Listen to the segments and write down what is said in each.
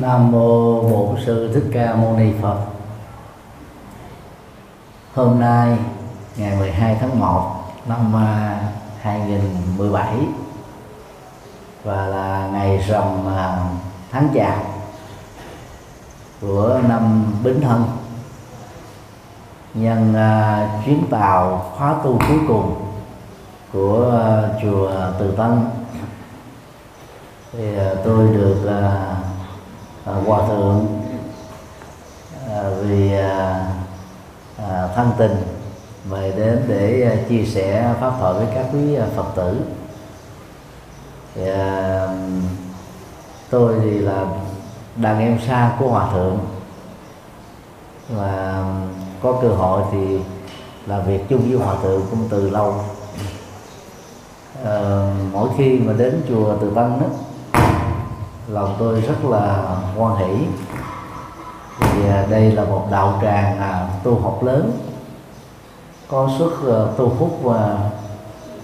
Nam mô Bổn sư Thích Ca Mâu Ni Phật. Hôm nay, ngày 12 tháng 1 năm à, 2017 và là ngày rằm à, tháng Chạp của năm Bính Thân nhân à, chuyến tàu khóa tu cuối cùng của chùa Từ Tân thì tôi được à, hòa thượng à, vì à, à, thân tình mời đến để à, chia sẻ pháp thoại với các quý à, phật tử. Thì, à, tôi thì là đàn em xa của hòa thượng. Và có cơ hội thì làm việc chung với hòa thượng cũng từ lâu. À, mỗi khi mà đến chùa từ tân đó lòng tôi rất là hoan hỷ. Vì à, đây là một đạo tràng à, tu học lớn có suất à, tu hút và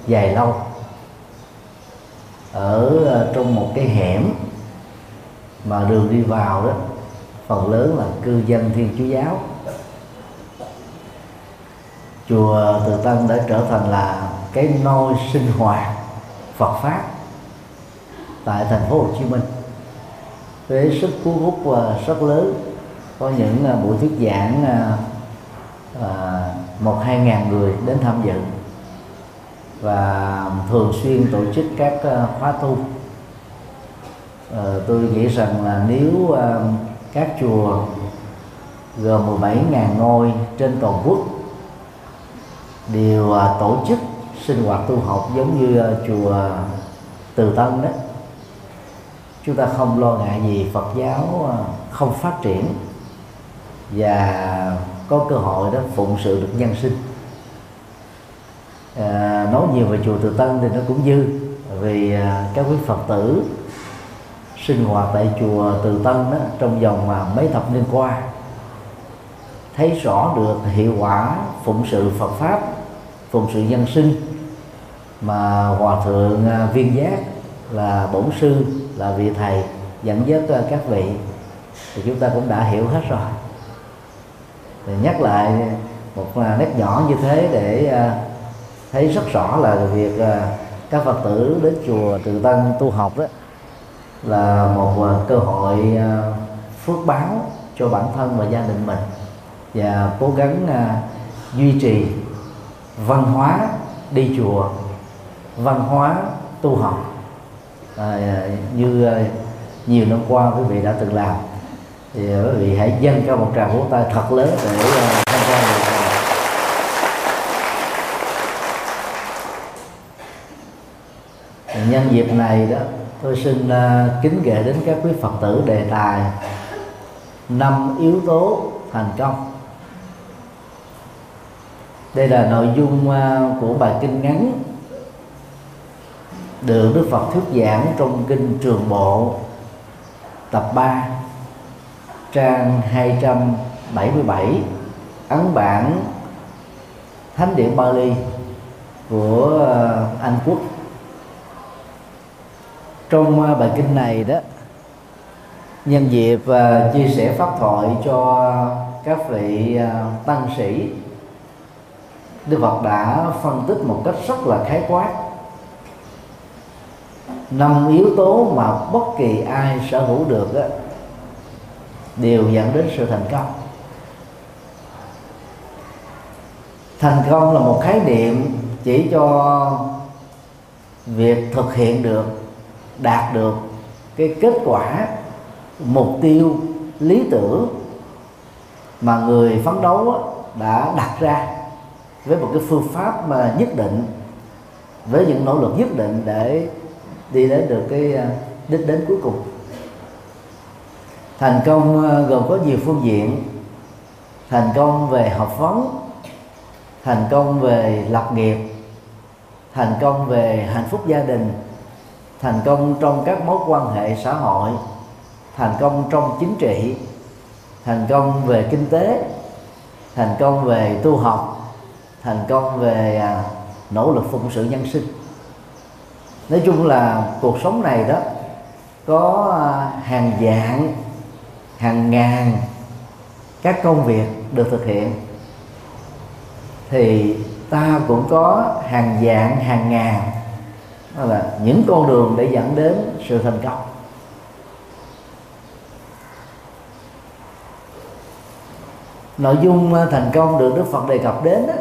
dài lâu. Ở à, trong một cái hẻm mà đường đi vào đó phần lớn là cư dân thiên chúa giáo. Chùa từ tân đã trở thành là cái nôi sinh hoạt phật pháp tại thành phố hồ chí minh với sức cuốn hút và rất lớn. Có những à, buổi thuyết giảng à, à, một, hai ngàn người đến tham dự. Và thường xuyên tổ chức các khóa tu. Ờ, tôi nghĩ rằng là nếu các chùa gồm 17.000 ngôi trên toàn quốc đều tổ chức sinh hoạt tu học giống như chùa Từ Tân đó chúng ta không lo ngại gì Phật giáo à, không phát triển. Và có cơ hội đó phụng sự được nhân sinh. À, nói nhiều về chùa Từ Tân thì nó cũng dư. Vì à, các quý Phật tử sinh hoạt tại chùa Từ Tân đó trong vòng mà mấy thập niên qua thấy rõ được hiệu quả phụng sự Phật pháp phụng sự nhân sinh mà hòa thượng à, viên giác là bổn sư là vị thầy dẫn dắt ờ, các vị, thì chúng ta cũng đã hiểu hết rồi. Thì nhắc lại một ờ, nét nhỏ như thế để ờ, thấy rất rõ là việc các phật tử đến chùa từ Tăng tu học đó là một cơ hội phước báo cho bản thân và gia đình mình và cố gắng duy trì văn hóa đi chùa, văn hóa tu học. À, à, như à, nhiều năm qua quý vị đã từng làm. Thì à, quý vị hãy dâng cho một tràng vỗ tay thật lớn để à, tham gia được nhân dịp này đó tôi xin kính gửi đến các quý phật tử đề tài năm yếu tố thành công. Đây là nội dung của bài kinh ngắn được Đức Phật thuyết giảng trong kinh Trường Bộ tập 3 trang 277 ấn bản Thánh điển Bali của ờ, Anh Quốc. Trong ờ, bài kinh này đó nhân dịp uh, chia sẻ pháp thoại cho các vị uh, tăng sĩ Đức Phật đã phân tích một cách rất là khái quát năm yếu tố mà bất kỳ ai sở hữu được á, đều dẫn đến sự thành công. Thành công là một khái niệm chỉ cho việc thực hiện được đạt được cái kết quả mục tiêu lý tưởng mà người phấn đấu đã đặt ra với một cái phương pháp mà nhất định với những nỗ lực nhất định để đi đến được cái à, đích đến cuối cùng. Thành công à, gồm có nhiều phương diện. Thành công về học vấn, thành công về lập nghiệp, thành công về hạnh phúc gia đình, thành công trong các mối quan hệ xã hội, thành công trong chính trị, thành công về kinh tế, thành công về tu học, thành công về à, nỗ lực phụng sự nhân sinh nói chung là cuộc sống này đó có à, hàng dạng hàng ngàn các công việc được thực hiện. Thì ta cũng có hàng dạng hàng ngàn đó là những con đường để dẫn đến sự thành công. Nội dung à, thành công được đức phật đề cập đến đó,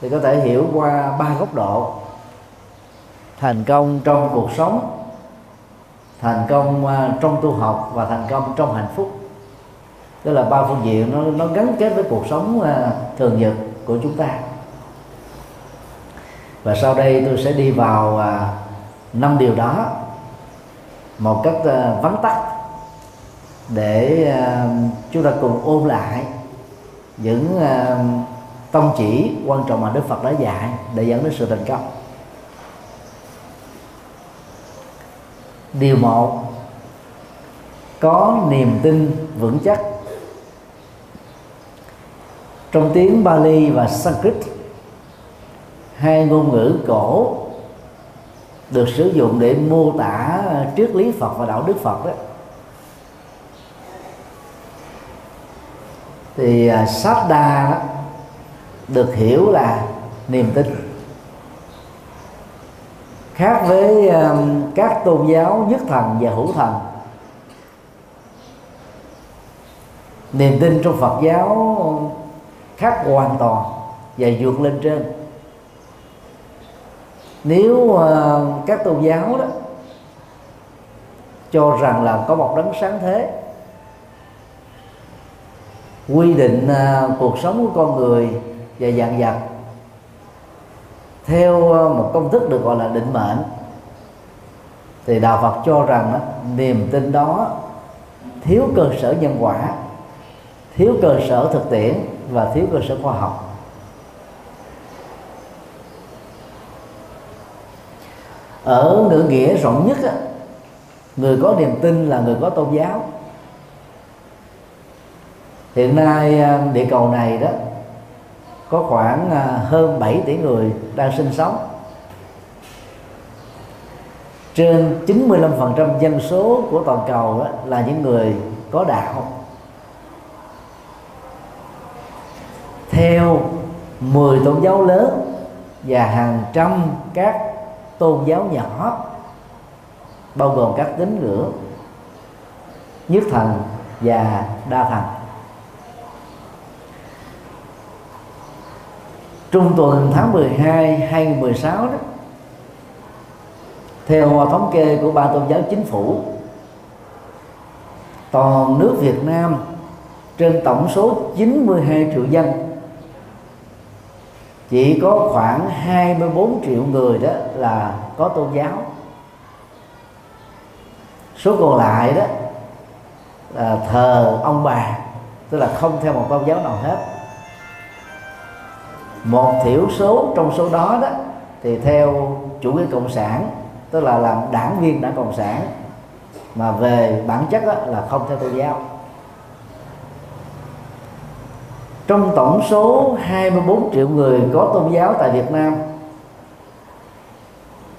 thì có thể hiểu qua ba góc độ thành công trong cuộc sống, thành công à, trong tu học và thành công trong hạnh phúc. Tức là ba phương diện nó nó gắn kết với cuộc sống à, thường nhật của chúng ta. Và sau đây tôi sẽ đi vào à, năm điều đó một cách vắn tắt để chúng ta cùng ôn lại những tông chỉ quan trọng mà Đức Phật đã dạy để dẫn đến sự thành công. Điều một, có niềm tin vững chắc. Trong tiếng Bali và Sanskrit, hai ngôn ngữ cổ được sử dụng để mô tả triết lý Phật và đạo đức Phật đó. Thì à, sát đa đó được hiểu là niềm tin khác với um, các tôn giáo nhất thần và hữu thần. Niềm tin trong Phật giáo khác hoàn toàn và vượt lên trên. Nếu uh, các tôn giáo đó cho rằng là có một đấng sáng thế, quy định uh, cuộc sống của con người và dạng vật theo ờ, một công thức được gọi là định mệnh. Thì đạo Phật cho rằng đó, niềm tin đó thiếu cơ sở nhân quả thiếu cơ sở thực tiễn và thiếu cơ sở khoa học. Ở ngữ nghĩa rộng nhất người có niềm tin là người có tôn giáo. Hiện nay ờ, địa cầu này đó có khoảng à, hơn 7 tỷ người đang sinh sống. Trên 95% dân số của toàn cầu đó là những người có đạo. Theo 10 tôn giáo lớn và hàng trăm các tôn giáo nhỏ, bao gồm các tín ngưỡng, nhất thần và đa thần. Trung tuần tháng 12 2016 đó, theo thống kê của ba tôn giáo chính phủ, toàn nước Việt Nam trên tổng số 92 triệu dân, chỉ có khoảng 24 triệu người đó là có tôn giáo. Số còn lại đó là thờ ông bà, tức là không theo một tôn giáo nào hết một thiểu số trong số đó đó thì theo chủ nghĩa cộng sản tức là làm đảng viên đảng cộng sản mà về bản chất đó, là không theo tôn giáo. Trong tổng số 24 triệu người có tôn giáo tại Việt Nam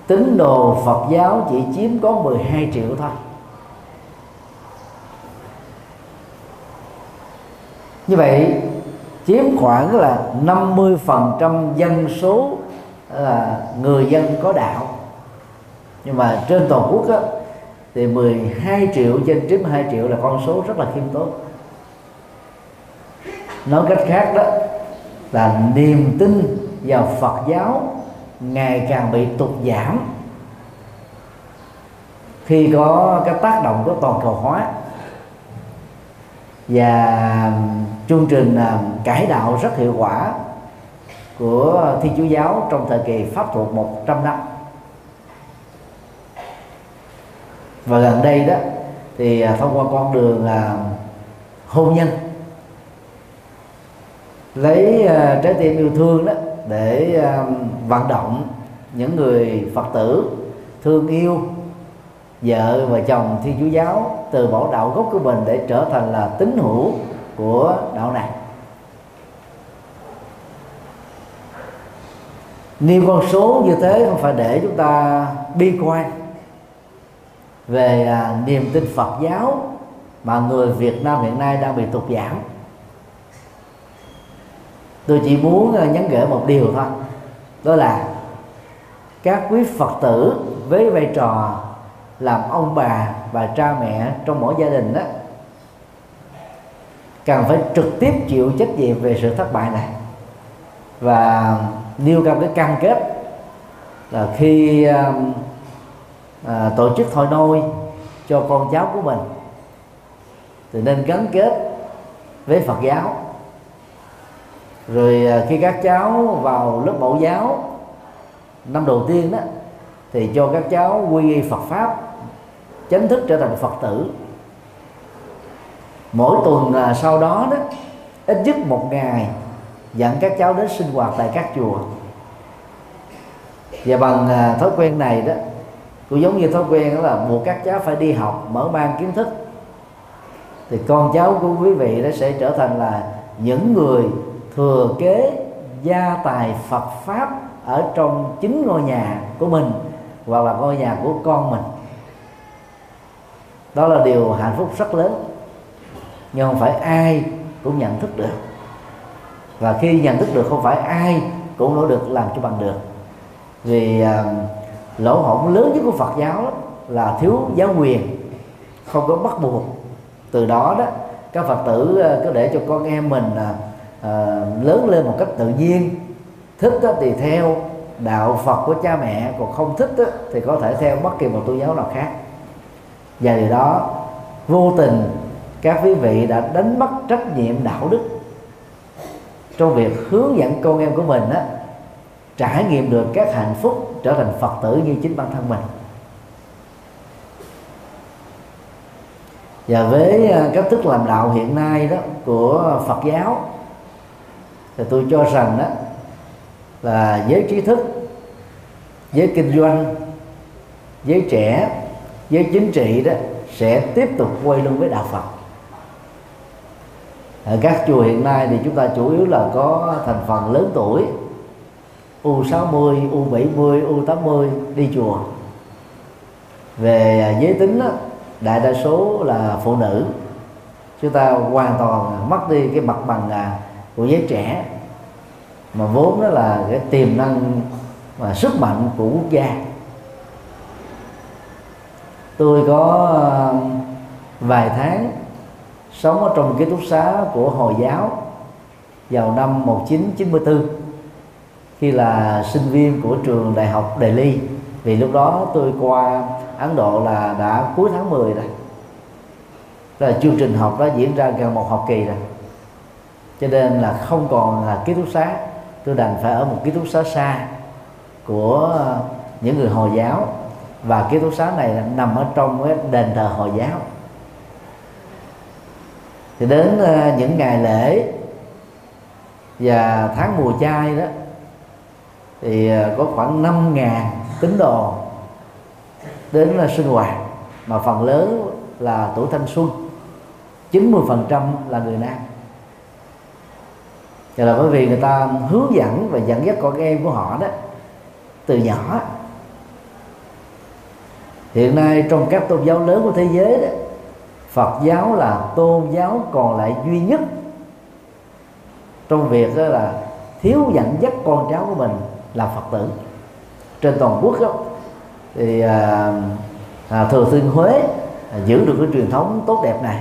tín đồ Phật giáo chỉ chiếm có 12 triệu thôi. Như vậy chiếm khoảng là 50% dân số là người dân có đạo. Nhưng mà trên toàn quốc á, thì 12 triệu trên 92 triệu là con số rất là khiêm tốn. Nói cách khác đó là niềm tin vào Phật giáo ngày càng bị tụt giảm. Khi có cái tác động của toàn cầu hóa và chương trình cải đạo rất hiệu quả của Thiên Chúa giáo trong thời kỳ pháp thuộc 100 năm. Và gần đây đó thì à, thông qua con đường à, hôn nhân, lấy à, trái tim yêu thương đó để vận động những người phật tử thương yêu vợ và chồng thiên chúa giáo từ bỏ đạo gốc của mình để trở thành là tín hữu của đạo này. Nêu con số như thế không phải để chúng ta bi quan về à, niềm tin Phật giáo mà người Việt Nam hiện nay đang bị tụt giảm. Tôi chỉ muốn à, nhắn gửi một điều thôi. Đó là các quý Phật tử với vai trò làm ông bà và cha mẹ trong mỗi gia đình đó cần phải trực tiếp chịu trách nhiệm về sự thất bại này. Và nêu cao cái cam kết là khi um, à, tổ chức thôi nôi cho con cháu của mình thì nên gắn kết với Phật giáo. Rồi à, khi các cháu vào lớp mẫu giáo năm đầu tiên đó thì cho các cháu quy y Phật pháp chính thức trở thành Phật tử. Mỗi tuần à, sau đó đó, ít nhất một ngày, dẫn các cháu đến sinh hoạt tại các chùa. Và bằng à, thói quen này đó, cũng giống như thói quen đó là buộc các cháu phải đi học, mở mang kiến thức. Thì con cháu của quý vị nó sẽ trở thành là những người thừa kế gia tài Phật pháp ở trong chính ngôi nhà của mình hoặc là ngôi nhà của con mình đó là điều hạnh phúc rất lớn. Nhưng không phải ai cũng nhận thức được. Và khi nhận thức được không phải ai cũng nỗ lực làm cho bằng được. Vì uh, lỗ hổng lớn nhất của Phật giáo là thiếu giáo quyền không có bắt buộc. Từ đó đó các Phật tử à, cứ có để cho con em mình uh, lớn lên một cách tự nhiên. Thích đó thì theo đạo Phật của cha mẹ còn không thích đó, thì có thể theo bất kỳ một tôn giáo nào khác và điều đó vô tình các quý vị đã đánh mất trách nhiệm đạo đức trong việc hướng dẫn con em của mình á, trải nghiệm được các hạnh phúc trở thành phật tử như chính bản thân mình. Và với à, cách thức làm đạo hiện nay đó của Phật giáo thì tôi cho rằng đó là giới trí thức giới kinh doanh giới trẻ giới chính trị đó sẽ tiếp tục quay lưng với đạo Phật. Ở các chùa hiện nay thì chúng ta chủ yếu là có thành phần lớn tuổi U60, U70, U80 đi chùa. Về giới tính đó, đại đa số là phụ nữ. Chúng ta hoàn toàn mất đi cái mặt bằng à, của giới trẻ. Mà vốn đó là cái tiềm năng và sức mạnh của quốc gia tôi có ờ, vài tháng sống ở trong ký túc xá của hồi giáo vào năm 1994 khi là sinh viên của trường đại học Delhi vì lúc đó tôi qua Ấn Độ là đã cuối tháng 10 rồi. Là chương trình học đó diễn ra gần một học kỳ rồi. Cho nên là không còn là ký túc xá, tôi đành phải ở một ký túc xá xa của ờ, những người hồi giáo và ký túc xá này nằm ở trong cái đền thờ hồi giáo. Thì đến ờ, những ngày lễ và tháng mùa chay đó, thì ờ, có khoảng 5 ngàn tín đồ đến là sinh hoạt. Mà phần lớn là tuổi thanh xuân 90% là người nam. Vậy là bởi vì người ta hướng dẫn và dẫn dắt con em của họ đó, từ nhỏ hiện nay trong các tôn giáo lớn của thế giới đó, Phật giáo là tôn giáo còn lại duy nhất. Trong việc đó là thiếu dẫn dắt con cháu của mình là Phật tử. Trên toàn quốc đó, thì à, à, thừa thiên Huế à, giữ được cái truyền thống tốt đẹp này.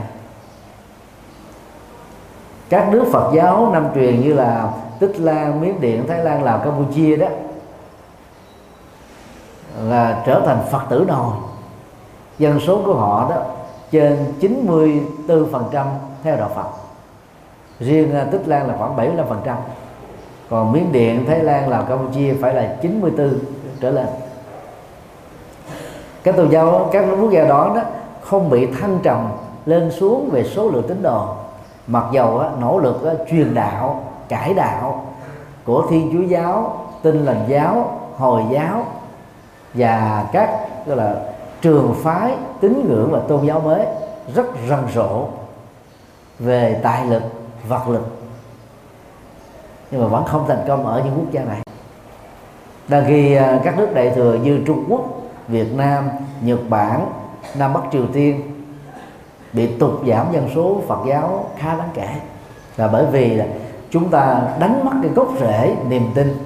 Các nước Phật giáo năm truyền như là Tích Lan, Miến Điện, Thái Lan, Lào, Campuchia đó là trở thành phật tử nồi dân số của họ đó trên 94% theo đạo Phật. Riêng à, Tích Lan là khoảng 75% còn Miến Điện, Thái Lan, Lào, Campuchia phải là 94 trở lên. Các tôn giáo các quốc gia đó đó không bị thăng trầm lên xuống về số lượng tín đồ. Mặc dầu á, nỗ lực á, truyền đạo cải đạo của thiên chúa giáo Tin lành giáo hồi giáo và các gọi là trường phái tín ngưỡng và tôn giáo mới rất rầm rộ về tài lực vật lực. Nhưng mà vẫn không thành công ở những quốc gia này. Đang khi à, các nước đại thừa như Trung Quốc, Việt Nam, Nhật Bản, Nam Bắc Triều Tiên bị tụt giảm dân số Phật giáo khá đáng kể. Là bởi vì là chúng ta đánh mất cái gốc rễ niềm tin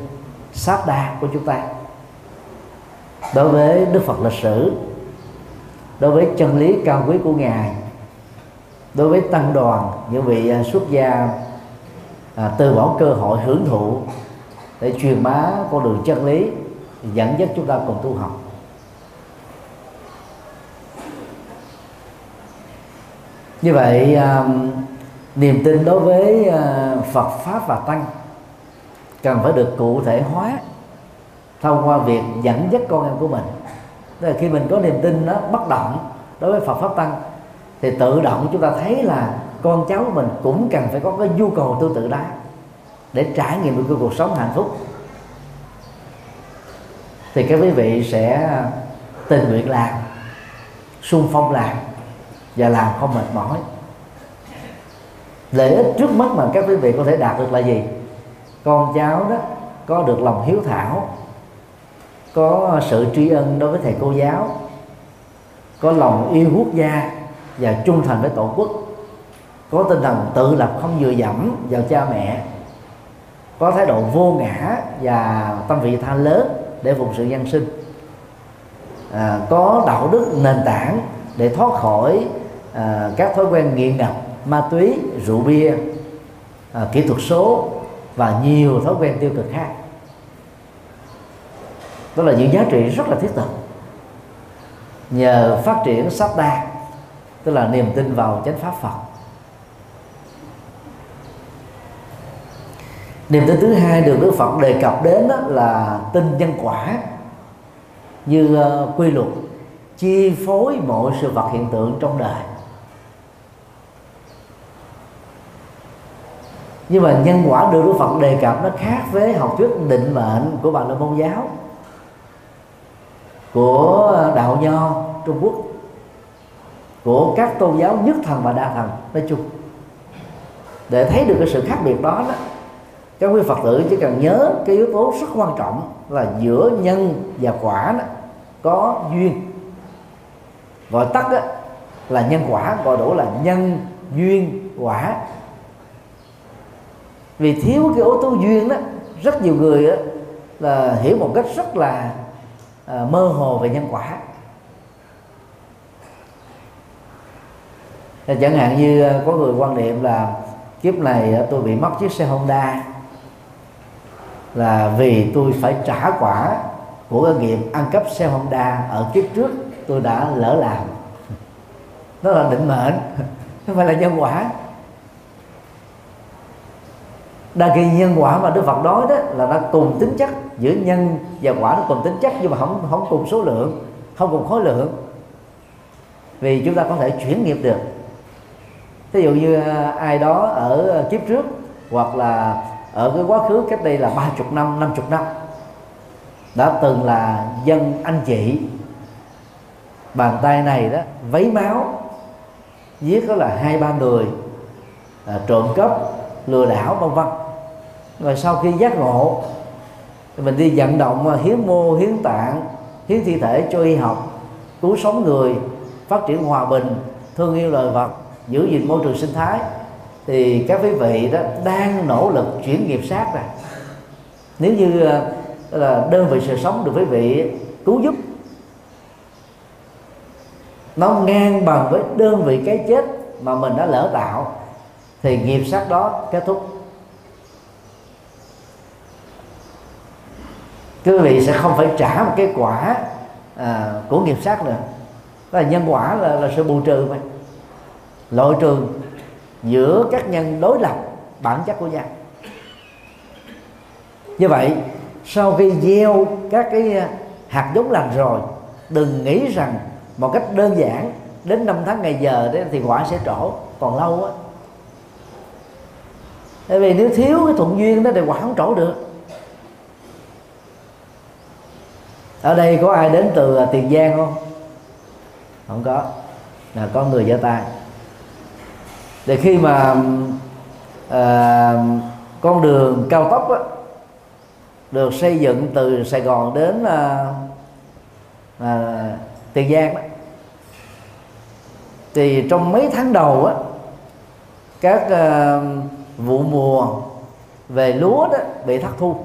sát đa của chúng ta đối với Đức Phật lịch sử đối với chân lý cao quý của ngài đối với tăng đoàn những vị à, xuất gia à, từ bỏ cơ hội hưởng thụ để truyền bá con đường chân lý dẫn dắt chúng ta cùng tu học. Như vậy à, niềm tin đối với à, Phật pháp và tăng cần phải được cụ thể hóa thông qua việc dẫn dắt con em của mình. Tức là khi mình có niềm tin đó, bất động đối với Phật pháp tăng, thì tự động chúng ta thấy là con cháu mình cũng cần phải có cái nhu cầu tương tự đó để trải nghiệm được cái cuộc sống hạnh phúc. Thì các quý vị sẽ tình nguyện làm sung phong làm và làm không mệt mỏi. Lợi ích trước mắt mà các quý vị có thể đạt được là gì? Con cháu đó có được lòng hiếu thảo có sự tri ân đối với thầy cô giáo có lòng yêu quốc gia và trung thành với tổ quốc có tinh thần tự lập không dựa dẫm vào cha mẹ có thái độ vô ngã và tâm vị tha lớn để phục sự nhân sinh. À, có đạo đức nền tảng để thoát khỏi à, các thói quen nghiện ngập ma túy rượu bia à, kỹ thuật số và nhiều thói quen tiêu cực khác đó là những giá trị rất là thiết thực. Nhờ phát triển sát đa, tức là niềm tin vào chánh pháp Phật. Niềm tin thứ hai được Đức Phật đề cập đến đó là tin nhân quả. Như ờ, quy luật chi phối mọi sự vật hiện tượng trong đời. Nhưng mà nhân quả được Đức Phật đề cập nó khác với học thuyết định mệnh của bà la môn giáo của đạo nho Trung Quốc. Của các tôn giáo nhất thần và đa thần nói chung. Để thấy được cái sự khác biệt đó, đó các quý phật tử chỉ cần nhớ cái yếu tố rất quan trọng là giữa nhân và quả đó, có duyên. Gọi tắt đó, là nhân quả gọi đủ là nhân duyên quả. Vì thiếu cái yếu tố duyên đó rất nhiều người đó, là hiểu một cách rất là Ờ, mơ hồ về nhân quả. Chẳng hạn như ờ, có người quan niệm là kiếp này ờ, tôi bị mất chiếc xe Honda là vì tôi phải trả quả của cái nghiệp ăn cắp xe Honda ở kiếp trước tôi đã lỡ làm. Đó là định mệnh, không phải là nhân quả đa kỳ nhân quả mà đức phật nói đó là nó cùng tính chất giữa nhân và quả nó cùng tính chất nhưng mà không không cùng số lượng không cùng khối lượng. Vì chúng ta có thể chuyển nghiệp được. Ví dụ như à, ai đó ở kiếp trước hoặc là ở cái quá khứ cách đây là ba chục năm năm chục năm đã từng là dân anh chị bàn tay này đó vấy máu giết đó là hai ba người à, trộm cắp lừa đảo vân vân rồi sau khi giác ngộ, mình đi vận động à, hiến mô, hiến tạng, hiến thi thể cho y học, cứu sống người, phát triển hòa bình, thương yêu loài vật, giữ gìn môi trường sinh thái, thì các quý vị đó đang nỗ lực chuyển nghiệp sát này nếu như à, là đơn vị sự sống được quý vị cứu giúp, nó ngang bằng với đơn vị cái chết mà mình đã lỡ tạo, thì nghiệp sát đó kết thúc. Quý vị sẽ không phải trả một cái quả à, của nghiệp sát nữa. Đó là nhân quả là, là sự bù trừ mà. Loại trừ giữa các nhân đối lập bản chất của nhau. Như vậy sau khi gieo các cái à, hạt giống lành rồi đừng nghĩ rằng một cách đơn giản đến năm tháng ngày giờ đấy thì quả sẽ trổ còn lâu á. Tại vì nếu thiếu cái thuận duyên đó thì quả không trổ được. Ở đây có ai đến từ à, tiền giang không? Không có. Là có người giơ tay. Để khi mà à, con đường cao tốc á, được xây dựng từ Sài Gòn đến à, à, Tiền Giang đó thì trong mấy tháng đầu á các à, vụ mùa về lúa đó bị thất thu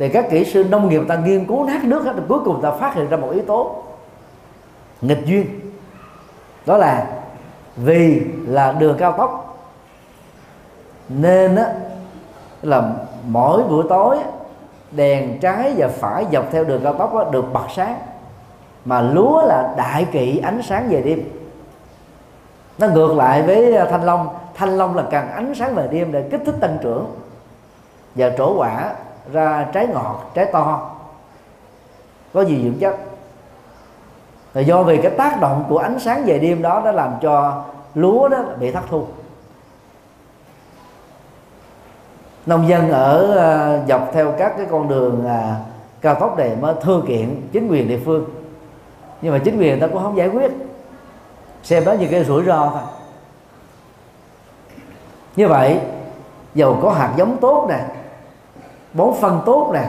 thì các kỹ sư nông nghiệp ta nghiên cứu nát nước hết cuối cùng ta phát hiện ra một yếu tố nghịch duyên. Đó là vì là đường cao tốc. Nên á, là mỗi buổi tối đèn trái và phải dọc theo đường cao tốc được bật sáng. Mà lúa là đại kỵ ánh sáng về đêm. Nó ngược lại với à, thanh long. Thanh long là cần ánh sáng về đêm để kích thích tăng trưởng. Và trổ quả ra trái ngọt trái to. Có nhiều dưỡng chất. Là do vì cái tác động của ánh sáng về đêm đó đã làm cho lúa đó bị thất thu. Nông dân ở uh, dọc theo các cái con đường uh, cao tốc này mới thư kiện chính quyền địa phương. Nhưng mà chính quyền người ta cũng không giải quyết. Xem đó như cái rủi ro thôi. Như vậy dầu có hạt giống tốt nè bón phân tốt nè,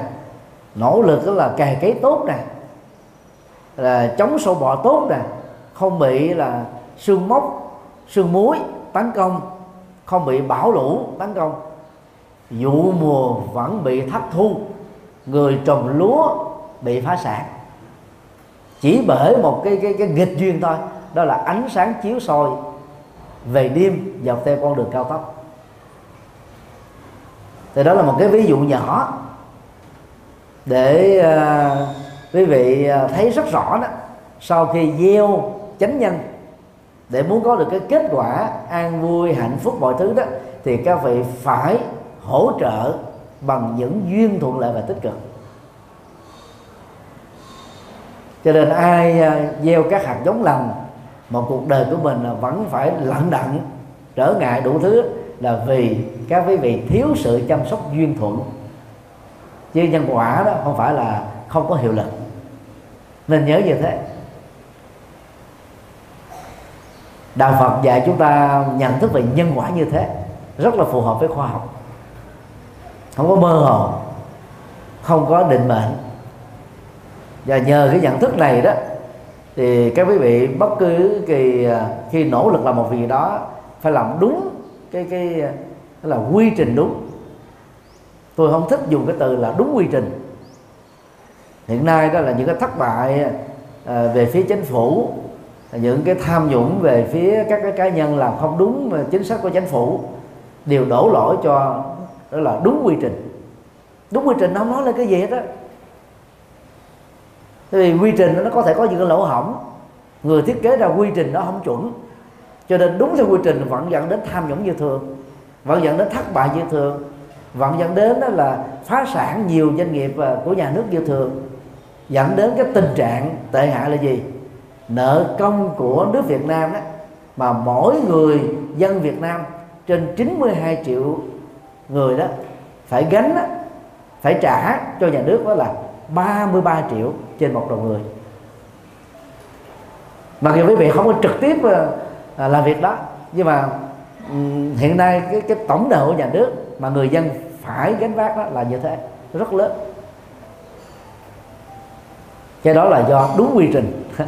nỗ lực đó là cày cấy tốt nè, là chống sâu bọ tốt nè, không bị là sương mốc sương muối tấn công, không bị bão lũ tấn công. Vụ mùa vẫn bị thất thu, người trồng lúa bị phá sản. Chỉ bởi một cái cái cái nghịch duyên thôi, đó là ánh sáng chiếu soi về đêm dọc theo con đường cao tốc thì đó là một cái ví dụ nhỏ để uh, quý vị ờ, thấy rất rõ đó. Sau khi gieo chánh nhân để muốn có được cái kết quả an vui hạnh phúc mọi thứ đó thì các vị phải hỗ trợ bằng những duyên thuận lợi và tích cực. Cho nên ai ờ, gieo các hạt giống lành một cuộc đời của mình vẫn phải lặng đặng trở ngại đủ thứ là vì các quý vị thiếu sự chăm sóc duyên thuận. Chứ nhân quả đó không phải là không có hiệu lực. Nên nhớ như thế. Đạo phật dạy chúng ta nhận thức về nhân quả như thế, rất là phù hợp với khoa học. Không có mơ hồ, không có định mệnh. Và nhờ cái nhận thức này đó, thì các quý vị bất cứ kỳ à, khi nỗ lực làm một việc đó, phải làm đúng cái cái ờ, là quy trình đúng. Tôi không thích dùng cái từ là đúng quy trình. Hiện nay đó là những cái thất bại ờ, về phía chính phủ, những cái tham nhũng về phía các cái cá nhân làm không đúng chính sách của chính phủ, đều đổ lỗi cho đó là đúng quy trình. Đúng quy trình không nói là cái gì hết á. Vì quy trình nó có thể có những cái lỗ hỏng người thiết kế ra quy trình nó không chuẩn cho nên đúng theo quy trình vẫn dẫn đến tham nhũng như thường vẫn dẫn đến thất bại như thường vẫn dẫn đến đó là phá sản nhiều doanh nghiệp à, của nhà nước như thường dẫn đến cái tình trạng tệ hại là gì? Nợ công của nước Việt Nam đó mà mỗi người dân Việt Nam trên 92 triệu người đó phải gánh đó, phải trả cho nhà nước đó là 33 triệu trên một đầu người. Mặc dù quý vị không có trực tiếp à, à, làm việc đó. Nhưng mà hiện nay cái cái tổng nợ của nhà nước mà người dân phải gánh vác đó là như thế rất lớn. Cái đó là do đúng quy trình.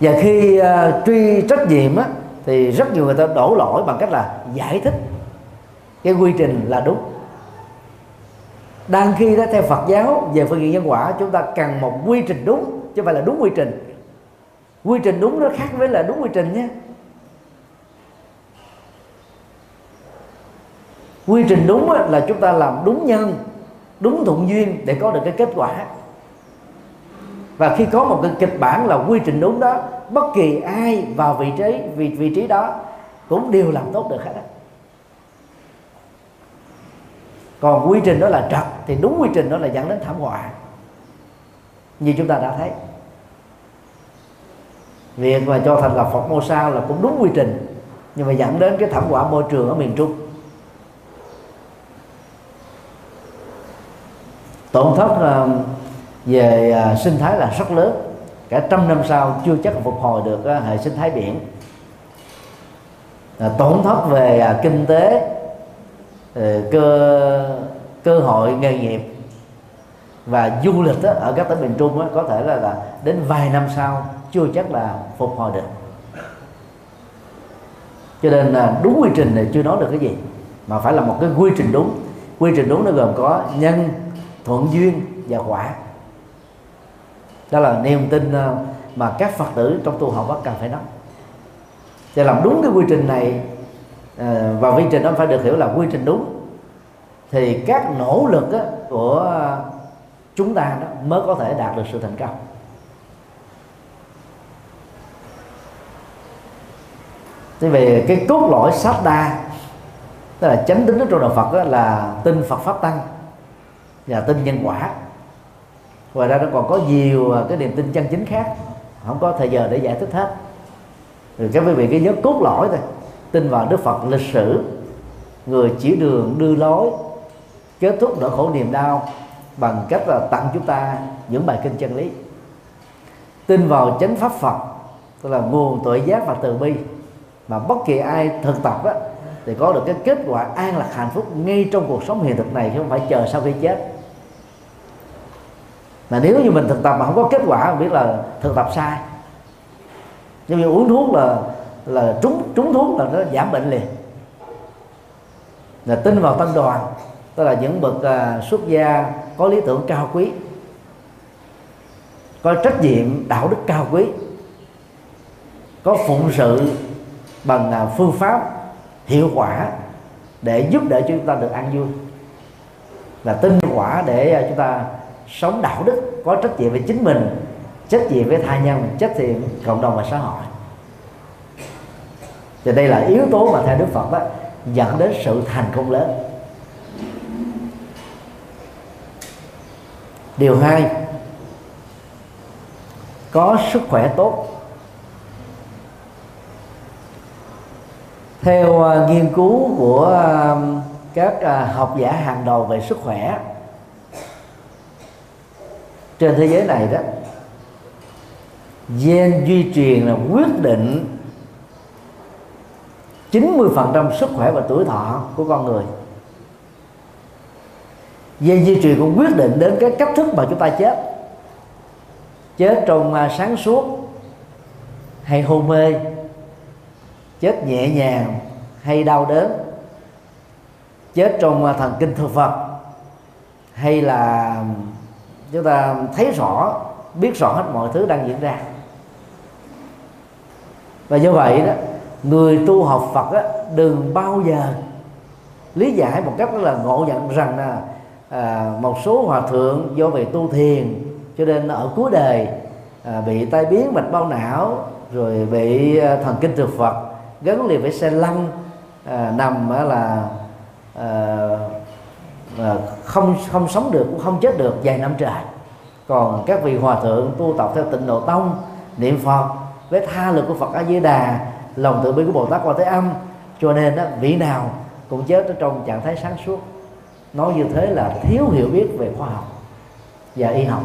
Và khi uh, truy trách nhiệm á, thì rất nhiều người ta đổ lỗi bằng cách là giải thích. Cái quy trình là đúng. Đang khi đó theo Phật giáo về phương diện nhân quả chúng ta cần một quy trình đúng chứ không phải là đúng quy trình quy trình đúng nó khác với là đúng quy trình nhé quy trình đúng là chúng ta làm đúng nhân, đúng thuận duyên để có được cái kết quả. Và khi có một cái kịch bản là quy trình đúng đó, bất kỳ ai vào vị trí, vị vị trí đó cũng đều làm tốt được hết còn quy trình đó là trật, thì đúng quy trình đó là dẫn đến thảm họa. Như chúng ta đã thấy việc mà cho thành lập Phật mô sao là cũng đúng quy trình nhưng mà dẫn đến cái thảm họa môi trường ở miền Trung. Tổn thất ờ, về ờ, sinh thái là rất lớn. Cả trăm năm sau chưa chắc phục hồi được ờ, hệ sinh thái biển. Tổn thất về kinh tế cơ cơ hội nghề nghiệp và du lịch ở các tỉnh miền Trung có thể là, là đến vài năm sau chưa chắc là phục hồi được. Cho nên là đúng quy trình này chưa nói được cái gì, mà phải là một cái quy trình đúng. Quy trình đúng nó gồm có nhân, thuận duyên và quả. Đó là niềm tin ờ, mà các phật tử trong tu học cần phải nắm để làm đúng cái quy trình này ờ, và quy trình đó phải được hiểu là quy trình đúng, thì các nỗ lực của chúng ta đó mới có thể đạt được sự thành công. Thế về cái cốt lõi sát đa, tức là chánh tính trong đạo Phật đó là tin Phật pháp tăng và tin nhân quả. Ngoài ra nó còn có nhiều à, cái niềm tin chân chính khác, không có thời giờ để giải thích hết. Rồi các quý vị cái nhớ cốt lõi thôi, tin vào Đức Phật lịch sử, người chỉ đường đưa lối, kết thúc nỗi khổ niềm đau bằng cách là tặng chúng ta những bài kinh chân lý. Tin vào chánh pháp Phật, tức là nguồn tuệ giác và từ bi mà bất kỳ ai thực tập á, thì có được cái kết quả an lạc hạnh phúc ngay trong cuộc sống hiện thực này chứ không phải chờ sau khi chết. Mà nếu như mình thực tập mà không có kết quả biết là thực tập sai. Nhưng như uống thuốc là là trúng trúng thuốc là nó giảm bệnh liền. Là tin vào tăng đoàn tức là những bậc uh, xuất gia có lý tưởng cao quý có trách nhiệm đạo đức cao quý có phụng sự bằng à, phương pháp hiệu quả để giúp đỡ chúng ta được an vui. Là tin quả để à, chúng ta sống đạo đức, có trách nhiệm với chính mình, trách nhiệm với tha nhân, trách nhiệm cộng đồng và xã hội. Thì đây là yếu tố mà theo Đức Phật đó dẫn đến sự thành công lớn. Điều hai, có sức khỏe tốt. Theo uh, nghiên cứu của uh, các uh, học giả hàng đầu về sức khỏe trên thế giới này đó gen di truyền là quyết định 90% sức khỏe và tuổi thọ của con người. Gen di truyền cũng quyết định đến cái cách thức mà chúng ta chết. Chết trong sáng suốt hay hôn mê chết nhẹ nhàng hay đau đớn chết trong à, thần kinh thực vật hay là chúng ta thấy rõ biết rõ hết mọi thứ đang diễn ra. Và do vậy đó người tu học Phật á, đừng bao giờ lý giải một cách là ngộ nhận rằng là à, một số hòa thượng do về tu thiền cho nên ở cuối đời à, bị tai biến mạch bao não rồi bị à, thần kinh thực vật gắn liền với xe lăn à, nằm là à, à, không không sống được cũng không chết được vài năm trời. Còn các vị hòa thượng tu tập theo tịnh độ tông niệm phật với tha lực của phật a di đà lòng từ bi của bồ tát quan thế âm cho nên đó, vị nào cũng chết ở trong trạng thái sáng suốt. Nói như thế là thiếu hiểu biết về khoa học và y học.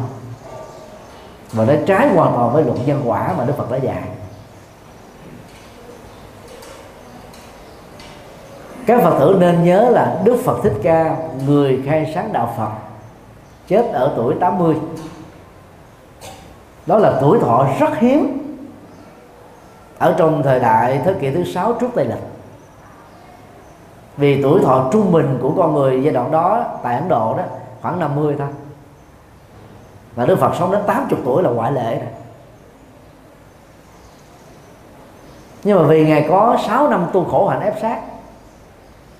Và nó trái hoàn toàn với luận nhân quả mà đức phật đã dạy. Các phật tử nên nhớ là đức phật thích ca, người khai sáng đạo phật, chết ở tuổi 80 đó là tuổi thọ rất hiếm. Ở trong thời đại thế kỷ thứ sáu trước tây lịch. Vì tuổi thọ trung bình của con người giai đoạn đó, tại Ấn Độ đó, khoảng 50 thôi. Và Đức Phật sống đến 80 tuổi là ngoại lệ rồi. Nhưng mà vì ngài có 6 năm tu khổ hạnh ép sát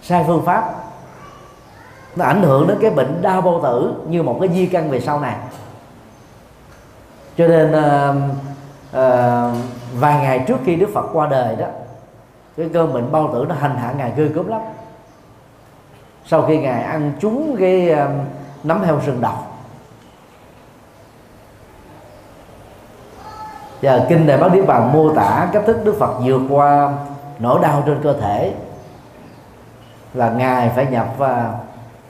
sai phương pháp. Nó ảnh hưởng đến cái bệnh đau bao tử như một cái di căn về sau này. Cho nên à, à, vài ngày trước khi Đức Phật qua đời đó cái cơn bệnh bao tử nó hành hạ ngài ghê gớm lắm. Sau khi ngài ăn trúng cái à, nấm heo rừng độc. Và kinh đại bác niết bàn mô tả cách thức đức phật vượt qua nỗi đau trên cơ thể là ngài phải nhập vào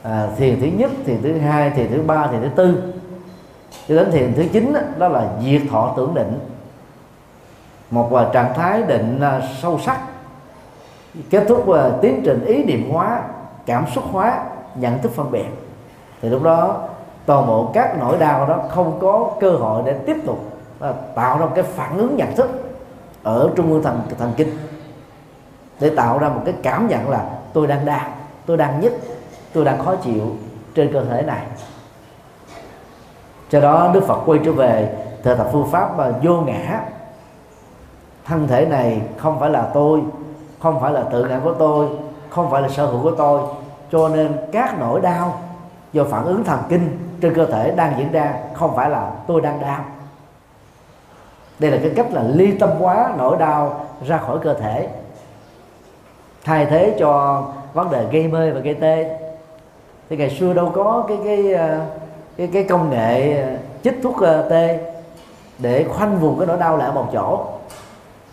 à, thiền thứ nhất thiền thứ hai thiền thứ ba thiền thứ tư. Cho đến thiền thứ chín đó, đó là diệt thọ tưởng định. Một uh, trạng thái định à, sâu sắc kết thúc uh, tiến trình ý niệm hóa cảm xúc hóa nhận thức phân biệt. Thì lúc đó toàn bộ các nỗi đau đó không có cơ hội để tiếp tục à, tạo ra một cái phản ứng nhận thức ở trung ương thần thần kinh để tạo ra một cái cảm nhận là tôi đang đau, tôi đang nhức, tôi đang khó chịu trên cơ thể này. Cho đó đức phật quay trở về thờ tập phương pháp và vô ngã. Thân thể này không phải là tôi, không phải là tự ngã của tôi, không phải là sở hữu của tôi. Cho nên các nỗi đau do phản ứng thần kinh trên cơ thể đang diễn ra không phải là tôi đang đau. Đây là cái cách là ly tâm hóa nỗi đau ra khỏi cơ thể thay thế cho vấn đề gây mê và gây tê. Thì ngày xưa đâu có cái cái ờ, cái cái công nghệ ờ, chích thuốc ờ, tê để khoanh vùng cái nỗi đau lại ở một chỗ.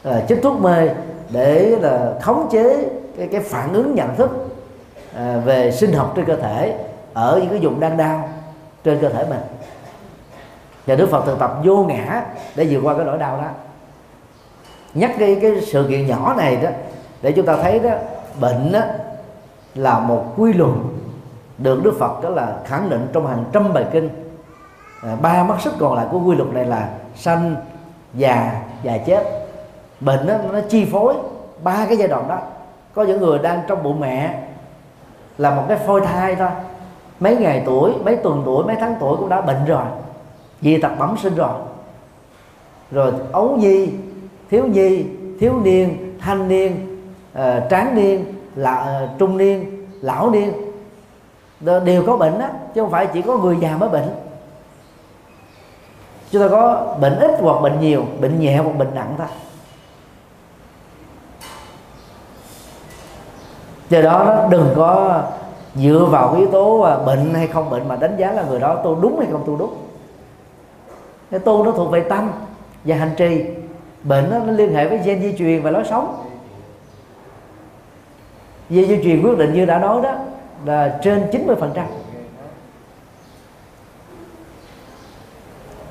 À, chích thuốc mê để là khống chế cái, cái phản ứng nhận thức à, về sinh học trên cơ thể ở những cái vùng đang đau trên cơ thể mình. Và Đức Phật thực tập vô ngã để vượt qua cái nỗi đau đó. Nhắc cái cái sự kiện nhỏ này đó để chúng ta thấy đó bệnh đó là một quy luật được Đức Phật đó là khẳng định trong hàng trăm bài kinh. À, ba mắt xích còn lại của quy luật này là sanh già và chết. Bệnh đó, nó chi phối ba cái giai đoạn đó. Có những người đang trong bụng mẹ là một cái phôi thai thôi. Mấy ngày tuổi mấy tuần tuổi mấy tháng tuổi cũng đã bệnh rồi. Dị tật bẩm sinh rồi. Rồi ấu nhi thiếu nhi thiếu niên thanh niên uh, tráng niên là uh, trung niên lão niên đều có bệnh đó chứ không phải chỉ có người già mới bệnh. Chúng ta có bệnh ít hoặc bệnh nhiều bệnh nhẹ hoặc bệnh nặng thôi. Do đó đừng có dựa vào cái yếu tố à, bệnh hay không bệnh mà đánh giá là người đó tu đúng hay không tu đúng. Cái tu nó thuộc về tâm và hành trì. Bệnh đó, nó liên hệ với gen di truyền và lối sống vì di truyền quyết định như đã nói đó là trên 90 phần trăm.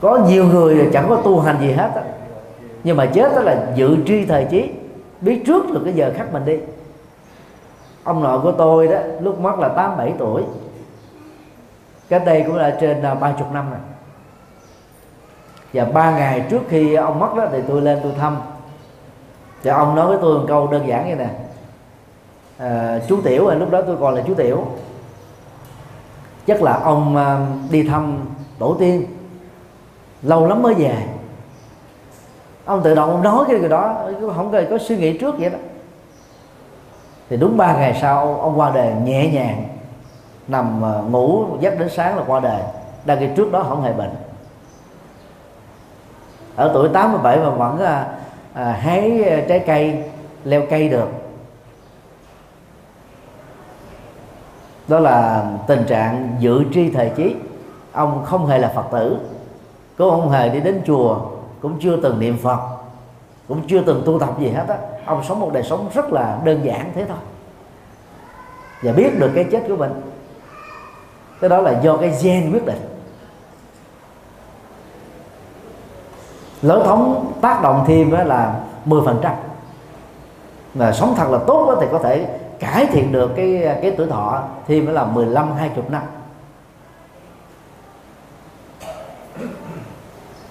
Có nhiều người chẳng có tu hành gì hết đó. nhưng mà chết đó là dự tri thời trí biết trước được cái giờ khắc mình đi. Ông nội của tôi đó lúc mất là tám bảy tuổi cái đây cũng là trên à, ba chục năm rồi. Và ba ngày trước khi ông mất đó thì tôi lên tôi thăm. Thì ông nói với tôi một câu đơn giản như này à, chú tiểu à, lúc đó tôi còn là chú tiểu. Chắc là ông à, đi thăm tổ tiên. Lâu lắm mới về. Ông tự động ông nói cái điều đó không có, có suy nghĩ trước vậy đó. Thì đúng ba ngày sau ông qua đời nhẹ nhàng nằm à, ngủ giấc đến sáng là qua đời đang khi trước đó không hề bệnh. Ở tuổi 87 mà vẫn à, à, hái trái cây leo cây được. Đó là tình trạng dự tri thời trí ông không hề là phật tử. Cũng không hề đi đến chùa, cũng chưa từng niệm phật, cũng chưa từng tu tập gì hết á. Ông sống một đời sống rất là đơn giản thế thôi. Và biết được cái chết của mình. Cái đó là do cái gen quyết định. Lối thống tác động thêm đó là 10 phần trăm. Sống thật là tốt thì có thể cải thiện được cái cái tuổi thọ thì mới là 15 20 năm.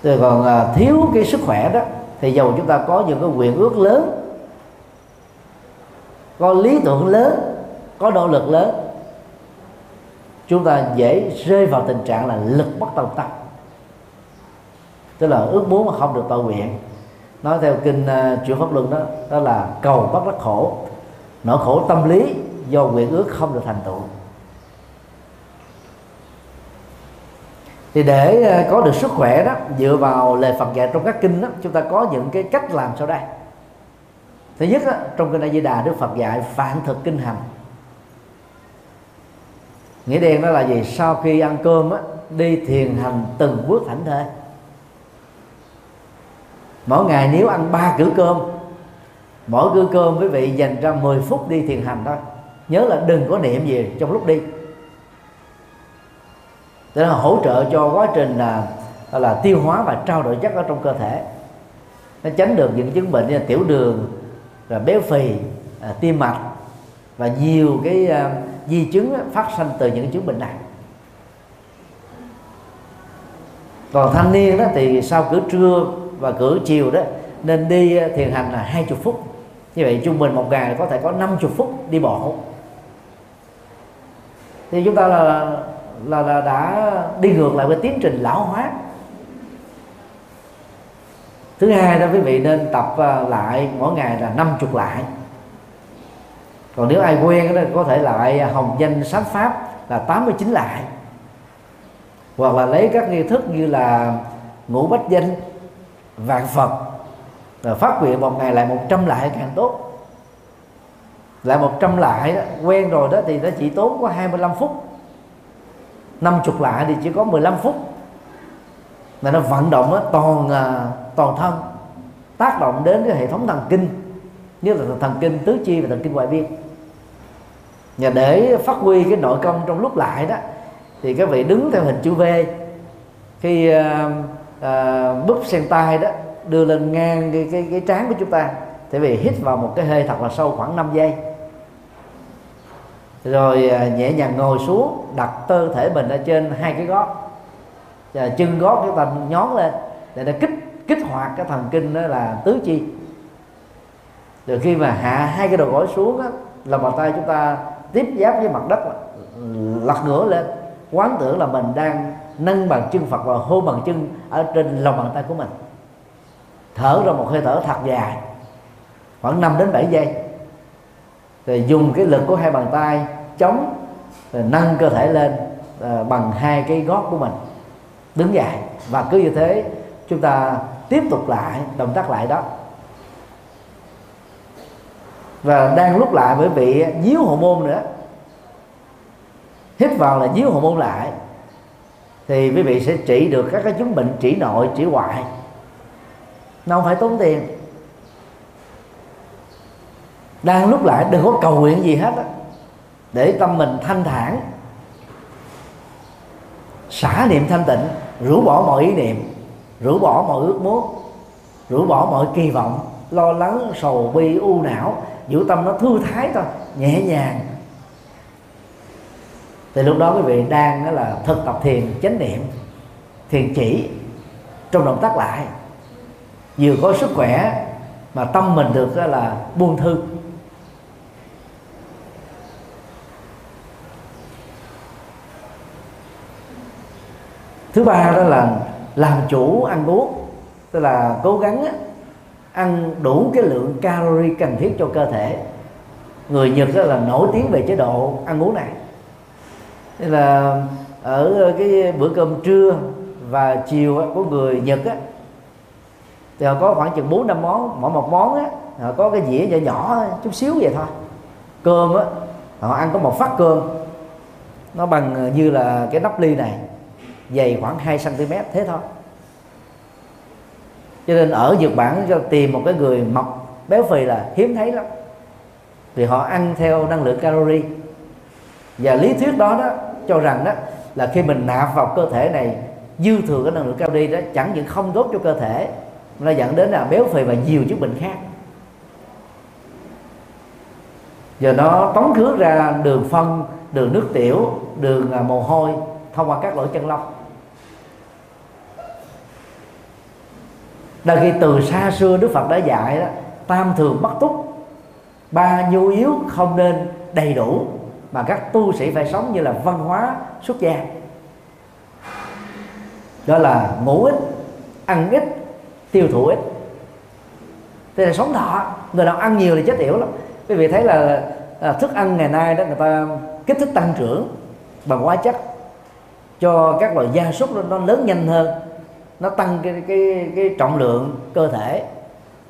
Rồi còn à, thiếu cái sức khỏe đó thì dầu chúng ta có những cái quyền ước lớn có lý tưởng lớn có nỗ lực lớn chúng ta dễ rơi vào tình trạng là lực bất tòng tâm. Tức là ước muốn mà không được tội nguyện. Nói theo kinh uh, chuyển pháp luân đó đó là cầu bất đắc khổ nỗi khổ tâm lý do nguyện ước không được thành tựu. Thì để ờ, có được sức khỏe đó dựa vào lời Phật dạy trong các kinh đó chúng ta có những cái cách làm sau đây. Thứ nhất đó, trong kinh A Di Đà Đức Phật dạy phản thực kinh hành. Nghĩa đen đó là gì? Sau khi ăn cơm á, đi thiền hành từng bước thảnh thơi. Mỗi ngày nếu ăn ba cử cơm mỗi cơ cơm quý vị dành ra 10 phút đi thiền hành thôi. Nhớ là đừng có niệm gì trong lúc đi. Để là hỗ trợ cho quá trình là là tiêu hóa và trao đổi chất ở trong cơ thể. Nó tránh được những chứng bệnh như là tiểu đường rồi béo phì à, tim mạch và nhiều cái à, di chứng phát sinh từ những chứng bệnh này. Còn thanh niên đó thì sau cử trưa và cử chiều đó nên đi à, thiền hành là hai chục phút như vậy trung bình một ngày có thể có 50 phút đi bộ. Thì chúng ta là là, là đã đi ngược lại với tiến trình lão hóa. Thứ hai đó quý vị nên tập à, lại mỗi ngày là 50 lại. Còn nếu ai quen đó có thể lại hồng danh sám pháp là 89 lại. Hoặc là lấy các nghi thức như là ngũ bách danh vạn phật rồi phát nguyện một ngày lại 100 lại càng tốt. Lại 100 lại đó, quen rồi đó thì nó chỉ tốn có 25 phút. 50 lại thì chỉ có 15 phút. Là nó vận động đó, toàn à, toàn thân. Tác động đến cái hệ thống thần kinh như là thần kinh tứ chi và thần kinh ngoại biên và để phát huy cái nội công trong lúc lại đó thì các vị đứng theo hình chữ V. Khi uh, uh, búp sen tay đó đưa lên ngang cái, cái, cái trán của chúng ta. Tại vì hít vào một cái hơi thật là sâu khoảng 5 giây. Rồi à, nhẹ nhàng ngồi xuống đặt cơ thể mình ở trên hai cái gót. Và chân gót chúng ta nhón lên để nó kích kích hoạt cái thần kinh đó là tứ chi. Rồi khi mà hạ hai cái đầu gối xuống đó, lòng bàn tay chúng ta tiếp giáp với mặt đất lật ngửa lên. Quán tưởng là mình đang nâng bàn chân Phật và hôn bàn chân ở trên lòng bàn tay của mình thở ra một hơi thở thật dài. Khoảng 5 đến 7 giây. Rồi dùng cái lực của hai bàn tay chống rồi nâng cơ thể lên uh, bằng hai cái gót của mình. Đứng dậy. Và cứ như thế chúng ta tiếp tục lại động tác lại đó. Và đang lúc lại bởi vì díu hậu môn nữa. Hít vào là díu hậu môn lại. Thì quý vị sẽ trị được các cái chứng bệnh trị nội trị ngoại nó không phải tốn tiền. Đang lúc lại đừng có cầu nguyện gì hết á. Để tâm mình thanh thản. Xả niệm thanh tịnh, rũ bỏ mọi ý niệm, rũ bỏ mọi ước muốn, rũ bỏ mọi kỳ vọng, lo lắng, sầu bi, u não. Giữ tâm nó thư thái thôi, nhẹ nhàng. Thì lúc đó quý vị đang đó là thực tập thiền chánh niệm, thiền chỉ trong động tác lại vừa có sức khỏe mà tâm mình được là buông thư. Thứ ba đó là làm chủ ăn uống, tức là cố gắng ăn đủ cái lượng calorie cần thiết cho cơ thể. Người nhật đó là nổi tiếng về chế độ ăn uống này. Nên là ở cái bữa cơm trưa và chiều của người nhật á thì họ có khoảng chừng bốn, năm món, mỗi một món á họ có cái dĩa nhỏ nhỏ chút xíu vậy thôi. Cơm á họ ăn có một phát cơm. Nó bằng ờ, như là cái nắp ly này, dày khoảng 2 cm thế thôi. Cho nên ở Nhật Bản cho tìm một cái người mập, béo phì là hiếm thấy lắm. Vì họ ăn theo năng lượng calori. và lý thuyết đó đó cho rằng đó, là khi mình nạp vào cơ thể này dư thừa cái năng lượng calori đó, chẳng những không tốt cho cơ thể nó dẫn đến là béo phì và nhiều chứng bệnh khác. Giờ nó tống khứ ra đường phân, đường nước tiểu, đường à, mồ hôi thông qua các lỗ chân lông. Đôi khi từ xa xưa Đức Phật đã dạy đó, Tam thường bất túc, Ba nhu yếu không nên đầy đủ Mà các tu sĩ phải sống như là văn hóa xuất gia. Đó là ngủ ít Ăn ít Tiêu thụ ít. Thế là sống thọ Người nào ăn nhiều thì chết yểu lắm. Quý vị thấy là à, thức ăn ngày nay đó người ta kích thích tăng trưởng bằng hóa chất. Cho các loại gia súc nó lớn nhanh hơn nó tăng cái cái cái trọng lượng cơ thể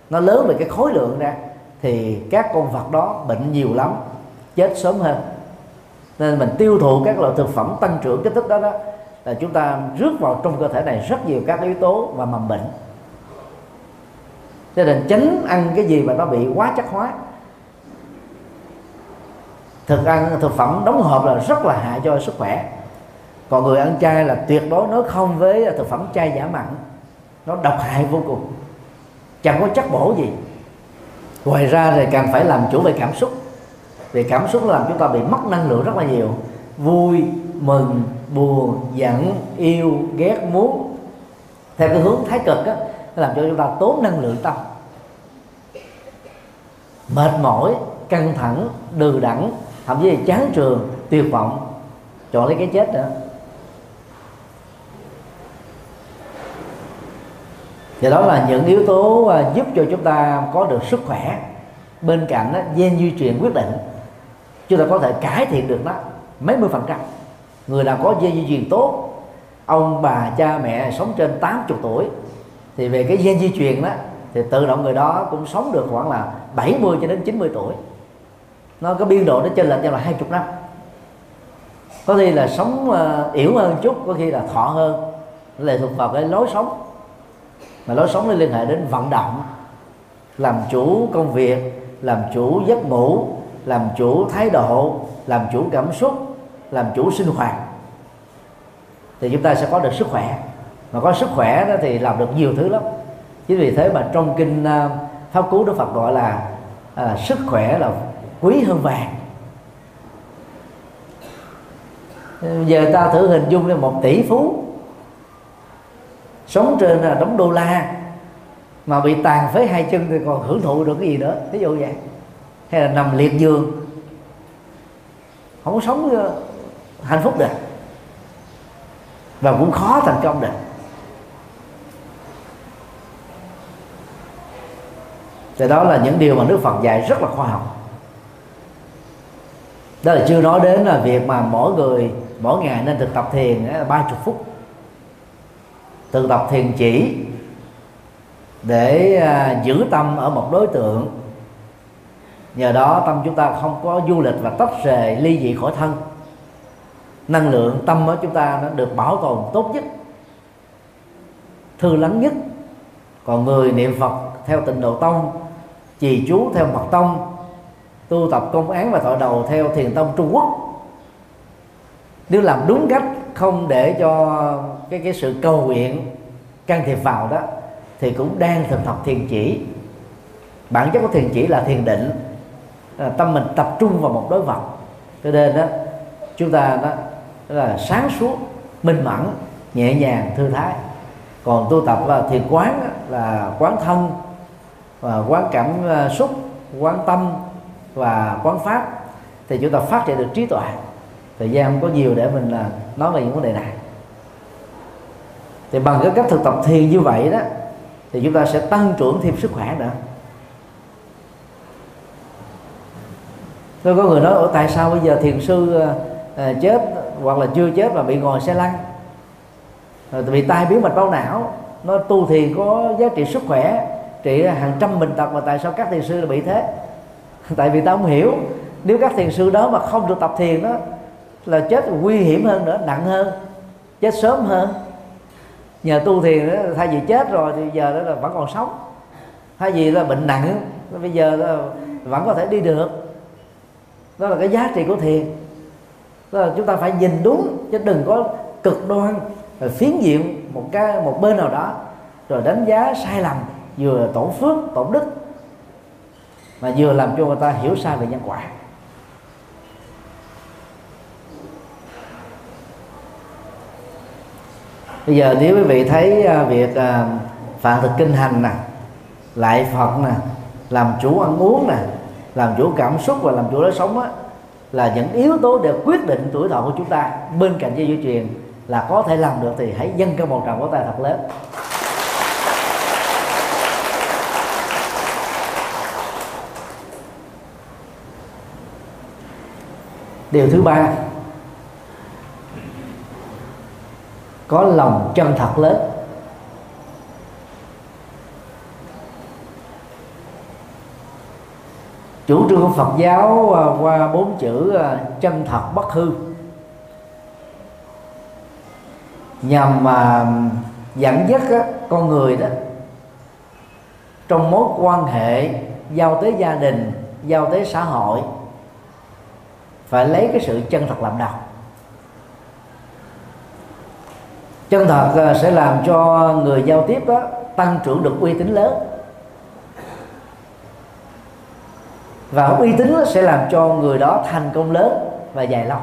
nó lớn về cái khối lượng ra thì các con vật đó bệnh nhiều lắm chết sớm hơn. Nên mình tiêu thụ các loại thực phẩm tăng trưởng kích thích đó đó là chúng ta rước vào trong cơ thể này rất nhiều các yếu tố và mầm bệnh cho nên tránh ăn cái gì mà nó bị quá chất hóa. Thực ăn, thực phẩm đóng hộp là rất là hại cho sức khỏe. Còn người ăn chay là tuyệt đối nói không với thực phẩm chay giả mặn. Nó độc hại vô cùng. Chẳng có chất bổ gì. Ngoài ra thì càng phải làm chủ về cảm xúc. Vì cảm xúc làm chúng ta bị mất năng lượng rất là nhiều. Vui, mừng, buồn, giận, yêu, ghét, muốn. Theo cái hướng thái cực á nó làm cho chúng ta tốn năng lượng tâm. Mệt mỏi căng thẳng đừ đẳng thậm chí là chán trường tuyệt vọng. Chọn lấy cái chết nữa và đó là những yếu tố à, giúp cho chúng ta có được sức khỏe. Bên cạnh đó, gen di truyền quyết định. Chúng ta có thể cải thiện được nó mấy mươi phần trăm. Người nào có gen di truyền tốt ông bà cha mẹ sống trên 80 tuổi thì về cái gen di truyền đó thì tự động người đó cũng sống được khoảng là 70 cho đến 90 tuổi. Nó có biên độ nó trên lệch nhau là 20 năm. Có khi là sống uh, yếu hơn chút có khi là thọ hơn. Lệ thuộc vào cái lối sống. Mà lối sống nó liên hệ đến vận động làm chủ công việc làm chủ giấc ngủ làm chủ thái độ làm chủ cảm xúc làm chủ sinh hoạt. Thì chúng ta sẽ có được sức khỏe mà có sức khỏe đó thì làm được nhiều thứ lắm. Chính vì thế mà trong kinh à, pháp cú đức phật gọi là à, sức khỏe là quý hơn vàng. Giờ ta thử hình dung lên một tỷ phú sống trên là đống đô la mà bị tàn phế hai chân thì còn hưởng thụ được cái gì nữa? Ví dụ vậy. Hay là nằm liệt giường không có sống à, hạnh phúc được. Và cũng khó thành công được. Thì đó là những điều mà Đức Phật dạy rất là khoa học. Đó là chưa nói đến là việc mà mỗi người, mỗi ngày nên thực tập thiền eh, ba chục phút. Thực tập thiền chỉ để à, giữ tâm ở một đối tượng. Nhờ đó tâm chúng ta không có du lịch và tách rời, ly dị khỏi thân. Năng lượng tâm của chúng ta nó được bảo tồn tốt nhất, thư lắng nhất. Còn người niệm phật theo tịnh độ tông trì chú theo mật tông, tu tập công án và thọ đầu theo thiền tông trung quốc. Nếu làm đúng cách, không để cho cái cái sự cầu nguyện, can thiệp vào đó, thì cũng đang thực tập thiền chỉ. Bản chất của thiền chỉ là thiền định, là tâm mình tập trung vào một đối vật. Cho nên đó, chúng ta đó là sáng suốt, minh mẫn, nhẹ nhàng, thư thái. Còn tu tập là thiền quán là quán thân và quán cảm ờ, xúc quán tâm và quán pháp thì chúng ta phát triển được trí tuệ. Thời gian không có nhiều để mình là nói về những vấn đề này. Thì bằng cái cách thực tập thiền như vậy đó thì chúng ta sẽ tăng trưởng thêm sức khỏe nữa. Tôi có người nói ở tại sao bây giờ thiền sư à, chết hoặc là chưa chết mà bị ngồi xe lăn? Rồi bị tai biến mạch máu não nó tu thì có giá trị sức khỏe trị hàng trăm bệnh tật mà tại sao các thiền sư là bị thế? Tại vì ta không hiểu. Nếu các thiền sư đó mà không được tập thiền đó, là chết nguy hiểm hơn nữa, nặng hơn, chết sớm hơn. Nhờ tu thiền đó, thay vì chết rồi thì giờ đó là vẫn còn sống. Thay vì là bệnh nặng, bây giờ là vẫn có thể đi được. Đó là cái giá trị của thiền. Đó là chúng ta phải nhìn đúng, chứ đừng có cực đoan rồi phiến diện một cái, một bên nào đó, rồi đánh giá sai lầm vừa tổn phước tổn đức, mà vừa làm cho người ta hiểu sai về nhân quả. Bây giờ nếu quý vị thấy à, việc à, phạm thực kinh hành nè, lại phật nè, làm chủ ăn uống nè, làm chủ cảm xúc và làm chủ lối sống á, là những yếu tố để quyết định tuổi thọ của chúng ta. Bên cạnh dây di truyền là có thể làm được thì hãy dâng cao một tràng của tay thật lớn. Điều thứ ba, có lòng chân thật lớn. Chủ trương của Phật giáo à, qua bốn chữ à, chân thật bất hư, nhằm mà dẫn dắt con người đó trong mối quan hệ giao tế gia đình, giao tế xã hội phải lấy cái sự chân thật làm đầu chân thật ờ, sẽ làm cho người giao tiếp đó tăng trưởng được uy tín lớn. Và uy tín sẽ làm cho người đó thành công lớn và dài lâu.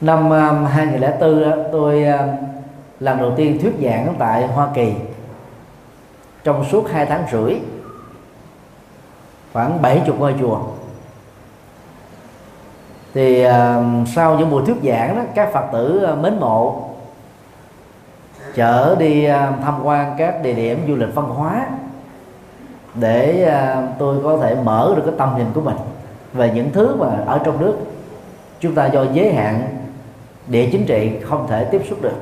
Năm ờ, 2004 tôi ờ, lần đầu tiên thuyết giảng tại Hoa Kỳ. Trong suốt hai tháng rưỡi, khoảng 70 ngôi chùa thì uh, sau những buổi thuyết giảng đó các phật tử uh, mến mộ chở đi uh, tham quan các địa điểm du lịch văn hóa để uh, tôi có thể mở được cái tầm nhìn của mình về những thứ mà ở trong nước chúng ta do giới hạn địa chính trị không thể tiếp xúc được.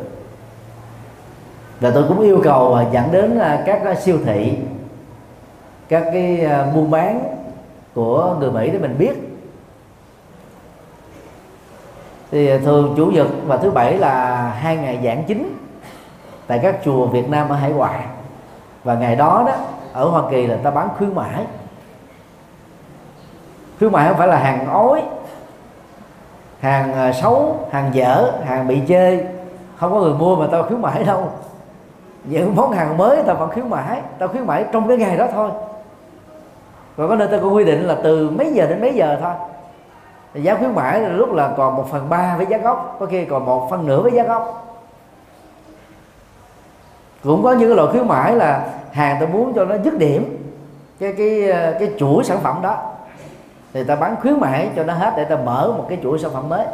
Và tôi cũng yêu cầu dẫn đến các siêu thị các cái buôn bán của người Mỹ để mình biết thì thường chủ nhật và thứ bảy là hai ngày giảng chính tại các chùa Việt Nam ở hải ngoại. Và ngày đó đó, ở Hoa Kỳ là ta bán khuyến mãi. Khuyến mãi không phải là hàng ói, hàng à, xấu, hàng dở, hàng bị chê. Không có người mua mà tao khuyến mãi đâu. Những món hàng mới tao vẫn khuyến mãi, tao khuyến mãi trong cái ngày đó thôi. Còn có nơi tao có quy định là từ mấy giờ đến mấy giờ thôi giá khuyến mãi là lúc là còn một phần ba với giá gốc. Có khi còn một phần nửa với giá gốc. Cũng có những cái loại khuyến mãi là hàng ta muốn cho nó dứt điểm cái cái cái chuỗi sản phẩm đó. Thì ta bán khuyến mãi cho nó hết để ta mở một cái chuỗi sản phẩm mới.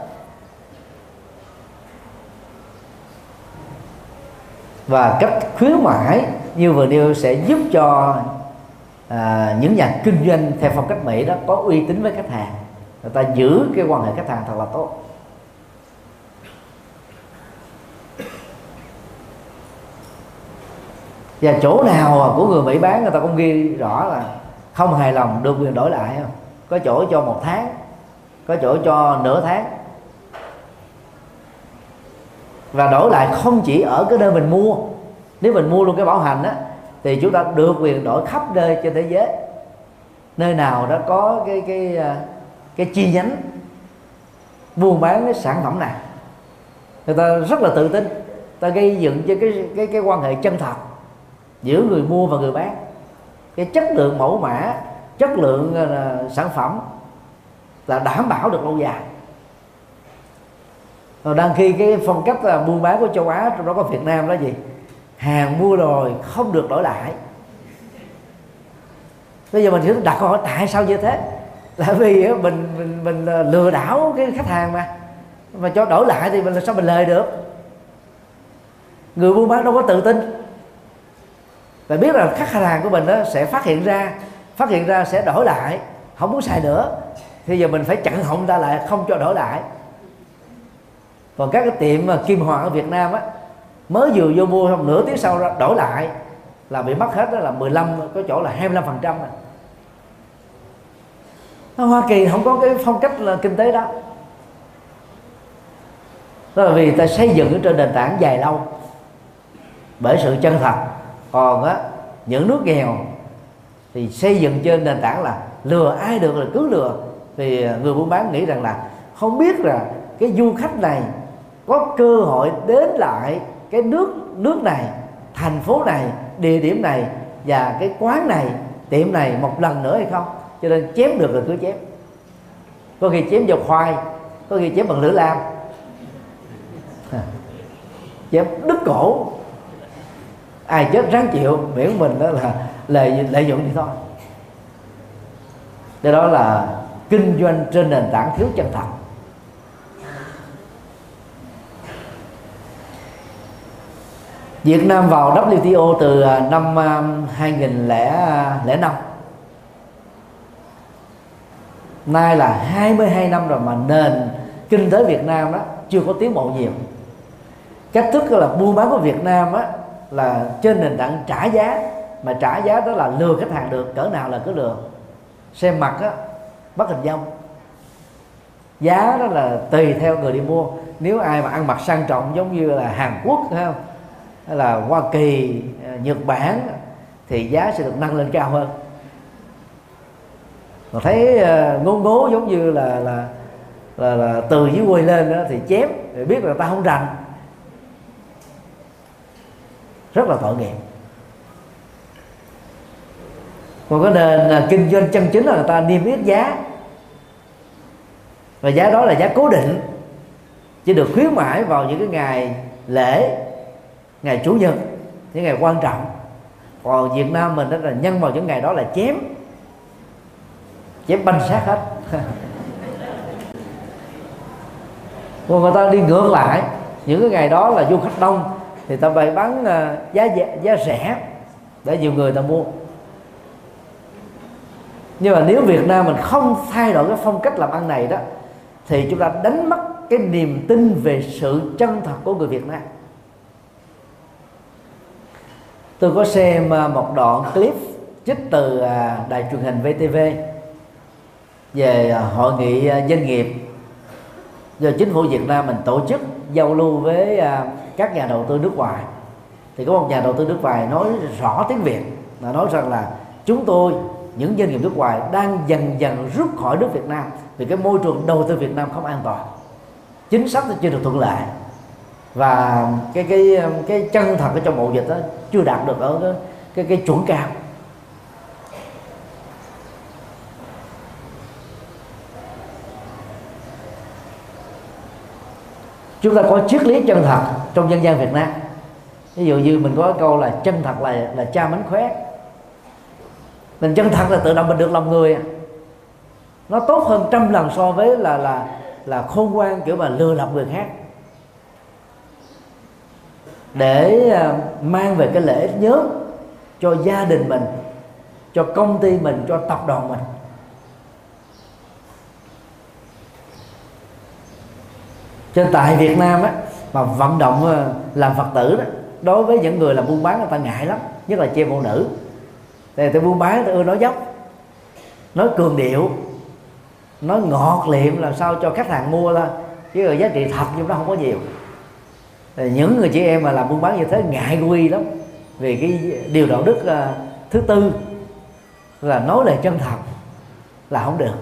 Và cách khuyến mãi như vừa nêu sẽ giúp cho à, những nhà kinh doanh theo phong cách mỹ đó có uy tín với khách hàng người ta giữ cái quan hệ khách hàng thật là tốt. Và chỗ nào của người Mỹ bán, người ta cũng ghi rõ là không hài lòng, được quyền đổi lại không? Có chỗ cho một tháng, có chỗ cho nửa tháng. Và đổi lại không chỉ ở cái nơi mình mua. Nếu mình mua luôn cái bảo hành á, thì chúng ta được quyền đổi khắp nơi trên thế giới. Nơi nào đó có cái cái à, cái chi nhánh buôn bán cái sản phẩm này. Người ta rất là tự tin. Ta gây dựng cho cái cái cái quan hệ chân thật giữa người mua và người bán. Cái chất lượng mẫu mã chất lượng uh, sản phẩm là đảm bảo được lâu dài. Rồi đang khi cái phong cách là buôn bán của châu Á trong đó có Việt Nam đó gì? Hàng mua rồi không được đổi lại. Bây giờ mình chỉ đặt câu hỏi tại sao như thế? Là vì mình mình mình lừa đảo cái khách hàng mà. Mà cho đổi lại thì mình làm sao mình lời được? Người buôn bán đâu có tự tin. Và biết là khách hàng của mình đó sẽ phát hiện ra, phát hiện ra sẽ đổi lại, không muốn xài nữa. Thì giờ mình phải chặn họng ta lại, không cho đổi lại. Còn các cái tiệm mà kim hoàng ở Việt Nam á, mới vừa vô mua không nửa tiếng sau đổi lại, là bị mất hết đó là 15 có chỗ là 25 phần trăm à. Hoa Kỳ không có cái phong cách là kinh tế đó. Đó là vì ta xây dựng trên nền tảng dài lâu. Bởi sự chân thật. Còn á, những nước nghèo thì xây dựng trên nền tảng là lừa ai được là cứ lừa. Thì người buôn bán nghĩ rằng là không biết là cái du khách này có cơ hội đến lại cái nước nước này, thành phố này, địa điểm này và cái quán này, tiệm này một lần nữa hay không? Cho nên chém được là cứ chém. Có khi chém vào khoai, có khi chém bằng lửa lam. À, chém đứt cổ. Ai chết ráng chịu, miễn mình đó là lợi lợi dụng thì thôi. Do đó là kinh doanh trên nền tảng thiếu chân thật Việt Nam vào WTO từ à, năm à, 2005 nay là 22 năm rồi mà nền kinh tế Việt Nam đó chưa có tiến bộ nhiều. Cách thức là buôn bán của Việt Nam á là trên nền tảng trả giá, mà trả giá đó là lừa khách hàng được, cỡ nào là cứ lừa. Xem mặt á, bắt hình dông giá đó là tùy theo người đi mua. Nếu ai mà ăn mặc sang trọng giống như là Hàn Quốc phải không? Hay là Hoa Kỳ ờ, Nhật Bản, thì giá sẽ được nâng lên cao hơn mà thấy uh, ngố ngố giống như là là là, là từ dưới quay lên đó thì chém để biết là ta không rành. Rất là tội nghiệp. Còn cái nền à, kinh doanh chân chính là người ta niêm yết giá. Và giá đó là giá cố định chỉ được khuyến mãi vào những cái ngày lễ ngày chủ nhật những ngày quan trọng. Còn Việt Nam mình đó là nhân vào những ngày đó là chém chém banh sát hết. Còn người ta đi ngược lại, những cái ngày đó là du khách đông, thì ta phải bán à, giá giá giá rẻ để nhiều người ta mua. Nhưng mà nếu Việt Nam mình không thay đổi cái phong cách làm ăn này đó, thì chúng ta đánh mất cái niềm tin về sự chân thật của người Việt Nam. Tôi có xem à, một đoạn clip trích từ à, đài truyền hình VTV về à, hội nghị à, doanh nghiệp. Do chính phủ Việt Nam mình tổ chức giao lưu với à, các nhà đầu tư nước ngoài. Thì có một nhà đầu tư nước ngoài nói rõ tiếng việt là nói rằng là chúng tôi những doanh nghiệp nước ngoài đang dần dần rút khỏi nước Việt Nam vì cái môi trường đầu tư Việt Nam không an toàn. Chính sách chưa được thuận lợi. Và cái cái cái chân thật ở trong bộ dịch đó chưa đạt được ở cái cái, cái chuẩn cao. Chúng ta có triết lý chân thật trong dân gian Việt Nam. Ví dụ như mình có câu là chân thật là là cha mánh khóe. Mình chân thật là tự động mình được lòng người à. nó tốt hơn trăm lần so với là là là khôn ngoan, kiểu mà lừa lọc người khác. Để à, mang về cái lễ ích nhớ cho gia đình mình, cho công ty mình, cho tập đoàn mình. Cho tại Việt Nam á mà vận động ờ, làm Phật tử đó đối với những người làm buôn bán người ta ngại lắm nhất là chị phụ nữ. Thì tôi buôn bán tôi ưa nói dốc nói cường điệu nói ngọt liệm làm sao cho khách hàng mua thôi chứ rồi giá trị thật nhưng nó không có nhiều. Thì những người chị em mà làm buôn bán như thế ngại quy lắm vì cái điều đạo đức uh, thứ tư là nói lời chân thật là không được.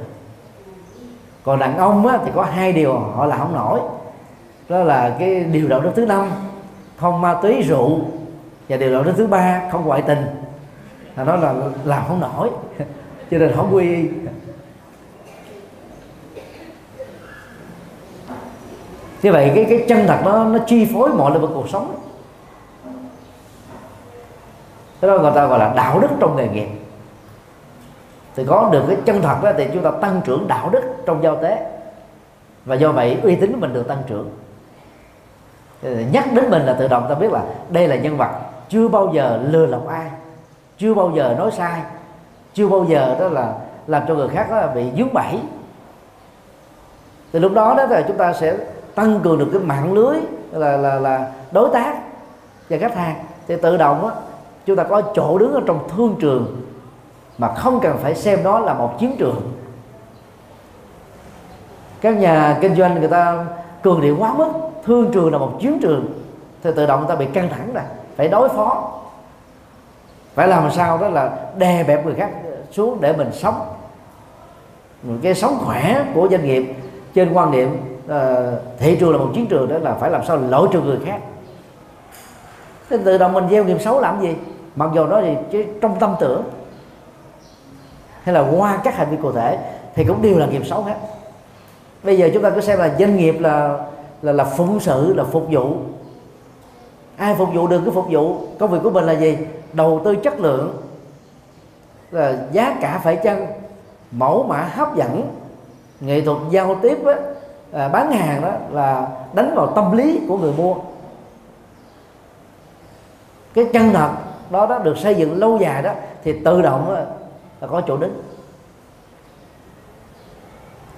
Còn đàn ông á, thì có hai điều họ là không nổi đó là cái điều đạo đức thứ năm. Không ma túy, rượu. Và điều đạo đức thứ ba, không ngoại tình. Là nó là làm không nổi. Cho nên không quy y. Như vậy cái cái chân thật nó nó chi phối mọi lĩnh vực cuộc sống. Cái đó người ta gọi là đạo đức trong nghề nghiệp. Thì có được cái chân thật đó thì chúng ta tăng trưởng đạo đức trong giao tế. Và do vậy uy tín của mình được tăng trưởng. Ờ, nhắc đến mình là tự động ta biết là đây là nhân vật. Chưa bao giờ lừa lọc ai. Chưa bao giờ nói sai. Chưa bao giờ đó là làm cho người khác đó bị dướng bẫy. Thì lúc đó đó là chúng ta sẽ tăng cường được cái mạng lưới, là là là đối tác và khách hàng. Thì tự động á, chúng ta có chỗ đứng ở trong thương trường mà không cần phải xem đó là một chiến trường. Các nhà kinh doanh người ta cường điệu quá mức thương trường là một chiến trường thì tự động người ta bị căng thẳng rồi phải đối phó. Phải làm sao đó là đè bẹp người khác xuống để mình sống. Cái sống khỏe của doanh nghiệp trên quan niệm uh, thị trường là một chiến trường đó là phải làm sao lỗi trừ người khác. Thế tự động mình gieo nghiệp xấu làm gì? Mặc dù đó thì chứ trong tâm tưởng hay là qua các hành vi cụ thể thì cũng đều là nghiệp xấu hết. Bây giờ chúng ta cứ xem là doanh nghiệp là là là phụng sự là phục vụ. Ai phục vụ được cái phục vụ. Công việc của mình là gì? Đầu tư chất lượng. Là giá cả phải chăng? Mẫu mã hấp dẫn. Nghệ thuật giao tiếp á, à, bán hàng đó là đánh vào tâm lý của người mua. Cái chân thật đó đó được xây dựng lâu dài đó thì tự động đó, là có chỗ đứng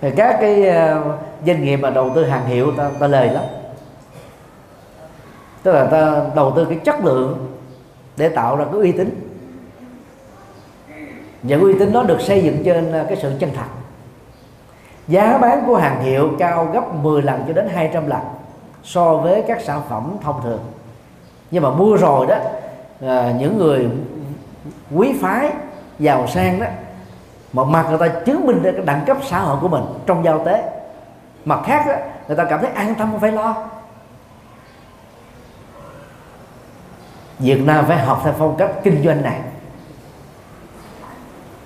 thì các cái ờ, doanh nghiệp mà đầu tư hàng hiệu ta, ta lời lắm. Tức là ta đầu tư cái chất lượng để tạo ra cái uy tín. Và uy tín nó được xây dựng trên ờ, cái sự chân thật giá bán của hàng hiệu cao gấp 10 lần cho đến 200 lần so với các sản phẩm thông thường. Nhưng mà mua rồi đó ờ, những người quý phái giàu sang đó một mặt người ta chứng minh được cái đẳng cấp xã hội của mình trong giao tế. Mặt khác đó, người ta cảm thấy an tâm không phải lo. Việt Nam phải học theo phong cách kinh doanh này.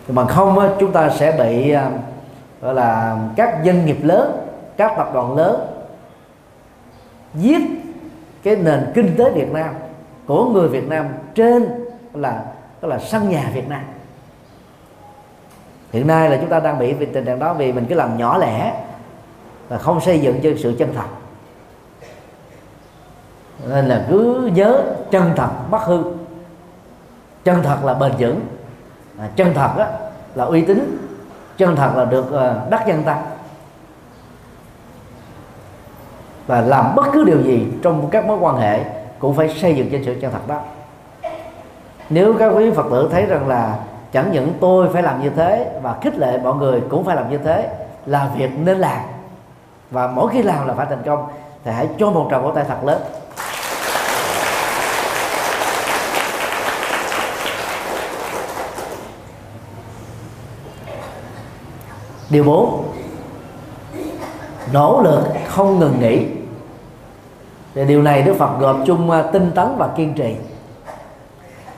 Mà không chúng ta sẽ bị à, gọi là các doanh nghiệp lớn các tập đoàn lớn giết cái nền kinh tế Việt Nam của người Việt Nam trên là tức là sân nhà Việt Nam hiện nay là chúng ta đang bị tình trạng đó vì mình cứ làm nhỏ lẻ và không xây dựng cho sự chân thật. Nên là cứ nhớ chân thật bất hư. Chân thật là bền vững. À, chân thật á, là uy tín. Chân thật là được uh, đắc nhân ta và làm bất cứ điều gì trong các mối quan hệ cũng phải xây dựng trên sự chân thật đó. Nếu các quý phật tử thấy rằng là chẳng những tôi phải làm như thế và khích lệ mọi người cũng phải làm như thế, là việc nên làm. Và mỗi khi làm là phải thành công thì hãy cho một tràng vỗ tay thật lớn. Điều bốn, nỗ lực không ngừng nghỉ. Thì điều này đức phật gộp chung à, tinh tấn và kiên trì.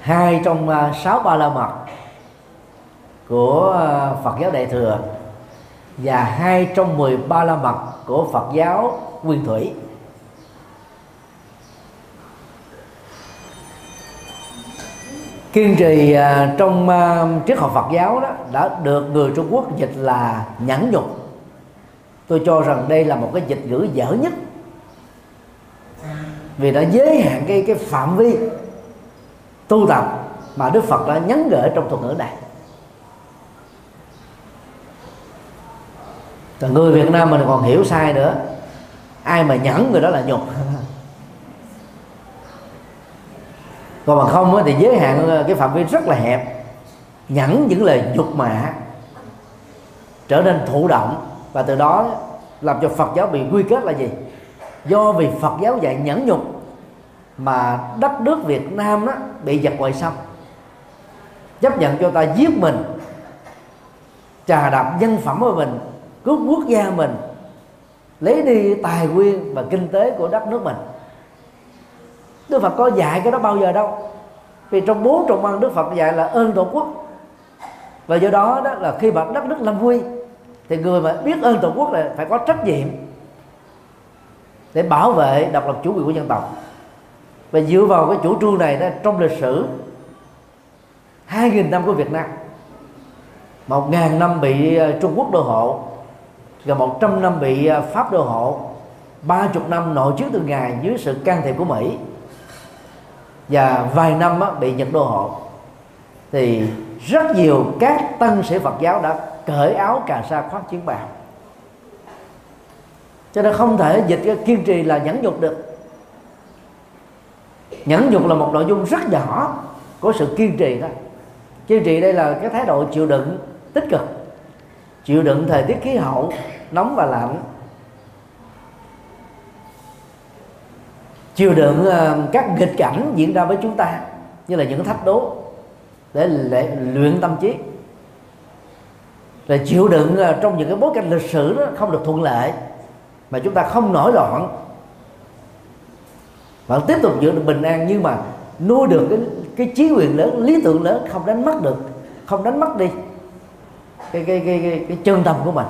Hai trong à, sáu ba la mật của ờ, phật giáo đại thừa và hai trong mười ba la mật của phật giáo nguyên thủy. Kiên trì ờ, trong ờ, triết học Phật giáo đó đã được người Trung Quốc dịch là nhẫn nhục. Tôi cho rằng đây là một cái dịch ngữ dở nhất. Vì đã giới hạn cái cái phạm vi tu tập mà Đức Phật đã nhấn gửi trong thuật ngữ này. Còn người Việt Nam mình còn hiểu sai nữa. Ai mà nhẫn người đó là nhục. Còn mà không thì giới hạn ờ, cái phạm vi rất là hẹp. Nhẫn những lời nhục mạ trở nên thụ động và từ đó làm cho Phật giáo bị quy kết là gì? Do vì Phật giáo dạy nhẫn nhục mà đất nước Việt Nam đó bị giật ngoại xâm chấp nhận cho ta giết mình, trà đạp nhân phẩm của mình cướp quốc gia mình, lấy đi tài nguyên và kinh tế của đất nước mình. Đức Phật có dạy cái đó bao giờ đâu. Vì trong bốn trọng văn Đức Phật dạy là ơn tổ quốc. Và do đó đó là khi mà đất nước lâm nguy, thì người mà biết ơn tổ quốc là phải có trách nhiệm để bảo vệ độc lập chủ quyền của dân tộc. Và dựa vào cái chủ trương này đó, trong lịch sử 2.000 năm của Việt Nam, một ngàn năm bị ờ, Trung Quốc đô hộ gần 100 năm bị à, Pháp đô hộ, ba chục năm nội chiến từ ngài dưới sự can thiệp của Mỹ. Và vài năm bị Nhật đô hộ. Thì rất nhiều các tân sĩ Phật giáo đã cởi áo cà sa khoác chiến bào. Cho nên không thể dịch cái kiên trì là nhẫn nhục được. Nhẫn nhục là một nội dung rất nhỏ của sự kiên trì đó kiên trì đây là cái thái độ chịu đựng tích cực chịu đựng thời tiết khí hậu, nóng và lạnh. Chịu đựng ờ, các nghịch cảnh diễn ra với chúng ta, như là những thách đố để luyện tâm trí. Là chịu đựng ờ, trong những cái bối cảnh lịch sử đó không được thuận lợi, mà chúng ta không nổi loạn. Vẫn tiếp tục giữ được bình an, nhưng mà nuôi được cái cái chí quyền lớn, lý tưởng lớn không đánh mất được, không đánh mất đi cái cái cái cái, cái chân tâm của mình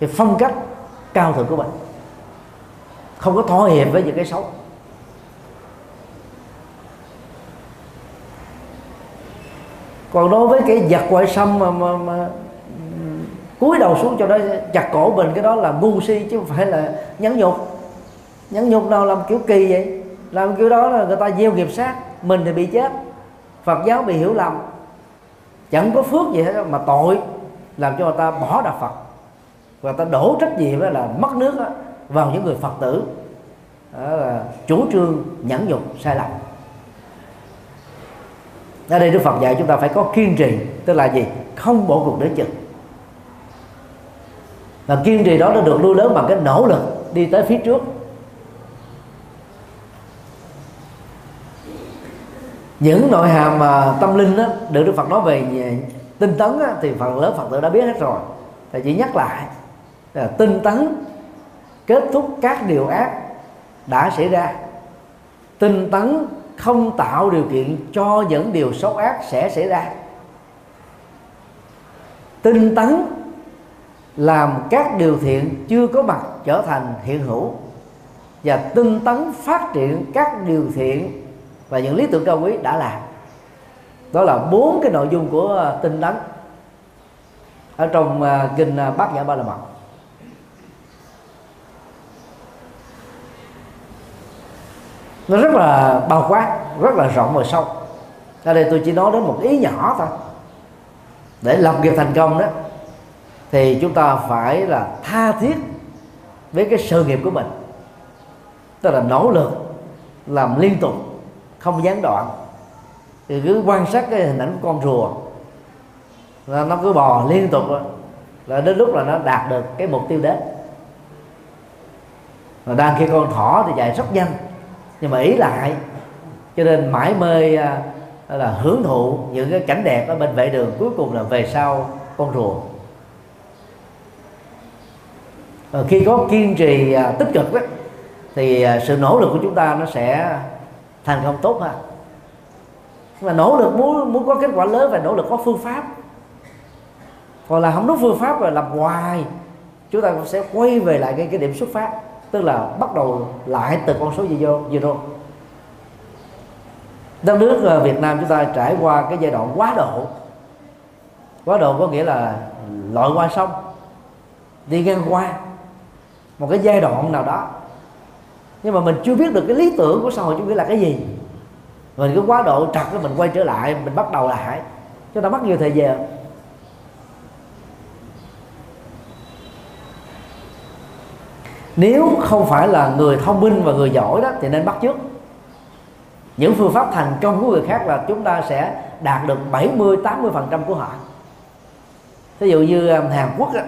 cái phong cách cao thượng của mình không có thỏa hiệp với những cái xấu. Còn đối với cái giặc ngoại xâm mà, mà, mà cúi đầu xuống cho nó chặt cổ mình cái đó là ngu si chứ không phải là nhẫn nhục. Nhẫn nhục nào làm kiểu kỳ vậy? Làm kiểu đó là người ta gieo nghiệp sát mình thì bị chết phật giáo bị hiểu lầm chẳng có phước gì hết mà tội làm cho người ta bỏ đạo phật. Và ta đổ trách nhiệm là mất nước vào những người phật tử. Đó là chủ trương nhẫn nhục, sai lầm. Ở đây đức phật dạy chúng ta phải có kiên trì, tức là gì? Không bỏ cuộc đến chừng. Và kiên trì đó nó được nuôi lớn bằng cái nỗ lực đi tới phía trước. Những nội hàm mà tâm linh đó, được Đức Phật nói về tinh tấn á, thì phần lớn Phật tử đã biết hết rồi. Thầy chỉ nhắc lại là tinh tấn kết thúc các điều ác đã xảy ra. Tinh tấn không tạo điều kiện cho những điều xấu ác sẽ xảy ra. Tinh tấn làm các điều thiện chưa có mặt trở thành hiện hữu. Và tinh tấn phát triển các điều thiện và những lý tưởng cao quý đã làm. Đó là bốn cái nội dung của ờ, tinh tấn ở trong ờ, kinh ờ, bát nhã ba la mật. Nó rất là bao quát, rất là rộng và sâu. Ở đây tôi chỉ nói đến một ý nhỏ thôi. Để lập nghiệp thành công đó, thì chúng ta phải là tha thiết với cái sự nghiệp của mình. Tức là nỗ lực làm liên tục không gián đoạn. Thì cứ quan sát cái hình ảnh của con rùa. Là nó cứ bò liên tục là đến lúc là nó đạt được cái mục tiêu đến mà đang khi con thỏ thì chạy rất nhanh. Nhưng mà ý lại cho nên mãi mê à, là hưởng thụ những cái cảnh đẹp ở bên vệ đường cuối cùng là về sau con rùa. Và khi có kiên trì à, tích cực đó thì à, sự nỗ lực của chúng ta nó sẽ thành công tốt hơn mà nỗ lực muốn muốn có kết quả lớn phải nỗ lực có phương pháp. Còn là không đúng phương pháp rồi làm hoài, chúng ta cũng sẽ quay về lại cái cái điểm xuất phát. Tức là bắt đầu lại từ con số zero zero đất nước ờ, Việt Nam chúng ta trải qua cái giai đoạn quá độ. Quá độ có nghĩa là lội qua sông, đi ngang qua. Một cái giai đoạn nào đó nhưng mà mình chưa biết được cái lý tưởng của xã hội chủ nghĩa là cái gì. Mình cứ quá độ trật mình quay trở lại mình bắt đầu lại. Chúng ta mất nhiều thời gian. Nếu không phải là người thông minh và người giỏi đó thì nên bắt trước. những phương pháp thành công của người khác là chúng ta sẽ đạt được 70 80 phần trăm của họ. Ví dụ như um, Hàn Quốc á,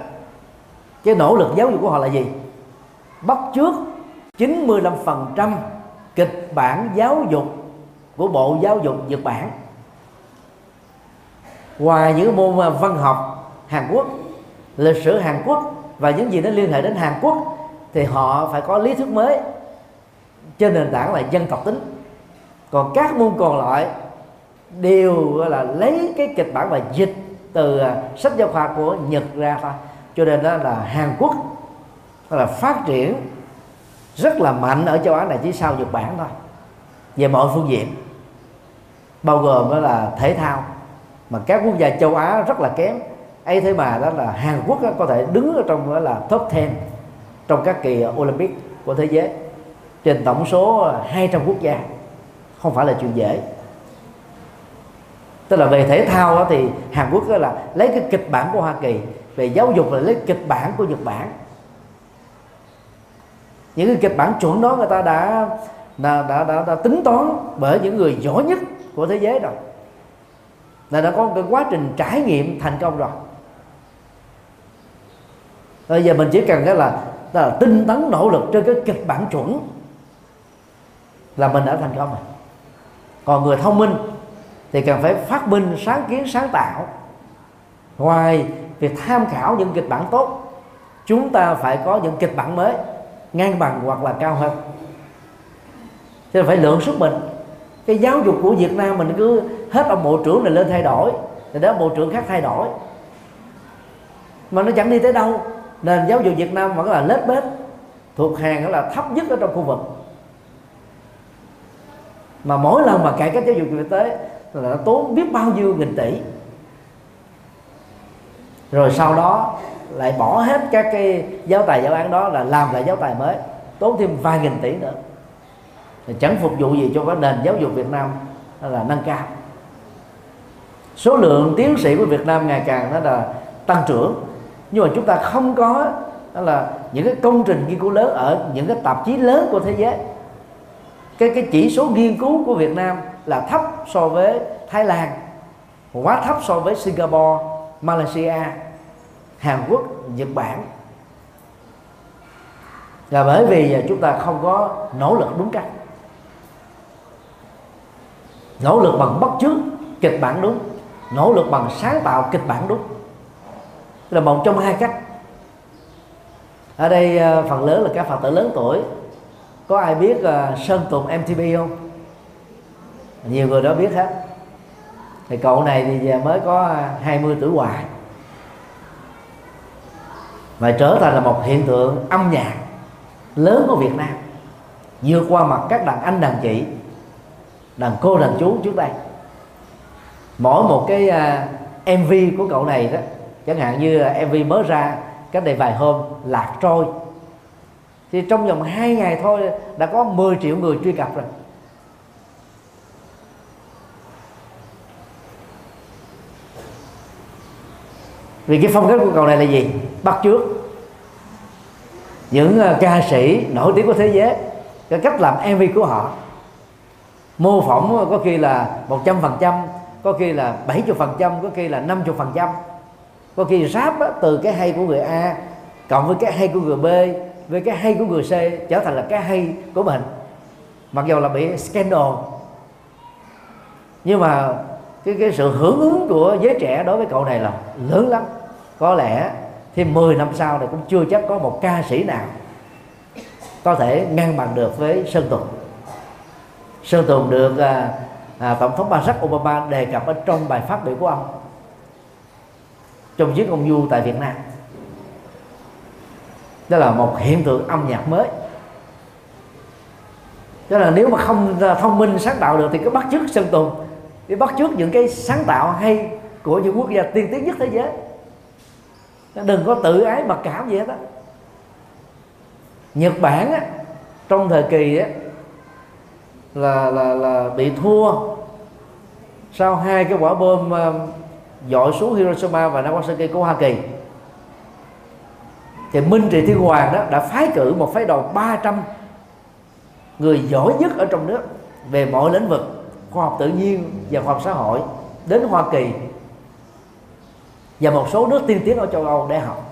cái nỗ lực giáo dục của họ là gì? Bắt trước 95 phần trăm kịch bản giáo dục của bộ giáo dục Nhật Bản. Ngoài những môn văn học Hàn Quốc, lịch sử Hàn Quốc và những gì nó liên hệ đến Hàn Quốc, thì họ phải có lý thuyết mới trên nền tảng là dân tộc tính. Còn các môn còn lại đều là, lấy cái kịch bản và dịch từ à, sách giáo khoa của Nhật ra thôi. Cho nên đó là Hàn Quốc là phát triển rất là mạnh ở châu Á này chỉ sau Nhật Bản thôi. Về mọi phương diện. Bao gồm đó là thể thao. Mà các quốc gia châu Á rất là kém. Ấy thế mà đó là Hàn Quốc có thể đứng ở trong đó là top 10 trong các kỳ Olympic của thế giới. Trên tổng số 200 quốc gia. Không phải là chuyện dễ. Tức là về thể thao đó thì Hàn Quốc đó là lấy cái kịch bản của Hoa Kỳ. Về giáo dục là lấy kịch bản của Nhật Bản những cái kịch bản chuẩn đó người ta đã đã, đã, đã, đã tính toán bởi những người giỏi nhất của thế giới rồi. Là đã có một cái quá trình trải nghiệm thành công rồi. Bây giờ mình chỉ cần cái là, là tinh tấn nỗ lực trên cái kịch bản chuẩn là mình đã thành công rồi. Còn người thông minh thì cần phải phát minh sáng kiến sáng tạo. Ngoài việc tham khảo những kịch bản tốt chúng ta phải có những kịch bản mới ngang bằng hoặc là cao hơn. Cho nên phải lượng sức mình. Cái giáo dục của Việt Nam mình cứ hết ông bộ trưởng này lên thay đổi thì đó bộ trưởng khác thay đổi. Mà nó chẳng đi tới đâu. Nền giáo dục Việt Nam vẫn là lết bết, thuộc hàng là thấp nhất ở trong khu vực. Mà mỗi lần mà cải cách giáo dục y tế là nó tốn biết bao nhiêu nghìn tỷ rồi sau đó lại bỏ hết các cái giáo tài giáo án đó là làm lại giáo tài mới, tốn thêm vài nghìn tỷ nữa. Thì chẳng phục vụ gì cho cái nền giáo dục Việt Nam là nâng cao. Số lượng tiến sĩ của Việt Nam ngày càng nó là tăng trưởng. Nhưng mà chúng ta không có đó là những cái công trình nghiên cứu lớn ở những cái tạp chí lớn của thế giới. Cái cái chỉ số nghiên cứu của Việt Nam là thấp so với Thái Lan, quá thấp so với Singapore Malaysia Hàn Quốc Nhật Bản. Là bởi vì chúng ta không có nỗ lực đúng cách. Nỗ lực bằng bất chước kịch bản đúng. Nỗ lực bằng sáng tạo kịch bản đúng. Là một trong hai cách. Ở đây ờ, phần lớn là các phật tử lớn tuổi. Có ai biết uh, sơn tùng mtv không? Nhiều người đó biết hết thì cậu này thì mới có à, 20 tuổi hoài. Và trở thành là một hiện tượng âm nhạc lớn của Việt Nam. Vượt qua mặt các đàn anh đàn chị đàn cô đàn chú trước đây. Mỗi một cái à, uh, mv của cậu này đó chẳng hạn như mv mới ra cách đây vài hôm lạc trôi. Thì trong vòng 2 ngày thôi đã có 10 triệu người truy cập rồi. Vì cái phong cách của cầu này là gì? Bắt trước những ờ, ca sĩ nổi tiếng của thế giới cái cách làm mv của họ. Mô phỏng ờ, có khi là một trăm phần trăm có khi là 70 phần trăm có khi là 50 phần trăm. Có khi ráp á, từ cái hay của người A cộng với cái hay của người B với cái hay của người C trở thành là cái hay của mình. Mặc dù là bị scandal. Nhưng mà cái cái sự hưởng ứng của giới trẻ đối với cậu này là lớn lắm. Có lẽ thêm 10 năm sau này cũng chưa chắc có một ca sĩ nào có thể ngang bằng được với Sơn Tùng. Sơn Tùng được à, à, Tổng thống Barack Obama đề cập ở trong bài phát biểu của ông trong chuyến công du tại Việt Nam. Đó là một hiện tượng âm nhạc mới. Cho là nếu mà không thông minh sáng tạo được thì cứ bắt chước Sơn Tùng để bắt chước những cái sáng tạo hay của những quốc gia tiên tiến nhất thế giới. Đừng có tự ái mặc cảm gì hết á. Nhật Bản á, trong thời kỳ á, là là là bị thua sau hai cái quả bom uh, dội xuống Hiroshima và Nagasaki của Hoa Kỳ. Thì Minh Trị Thiên Hoàng đó đã phái cử một phái đoàn 300 người giỏi nhất ở trong nước về mọi lĩnh vực khoa học tự nhiên và khoa học xã hội đến Hoa Kỳ và một số nước tiên tiến ở châu Âu để học.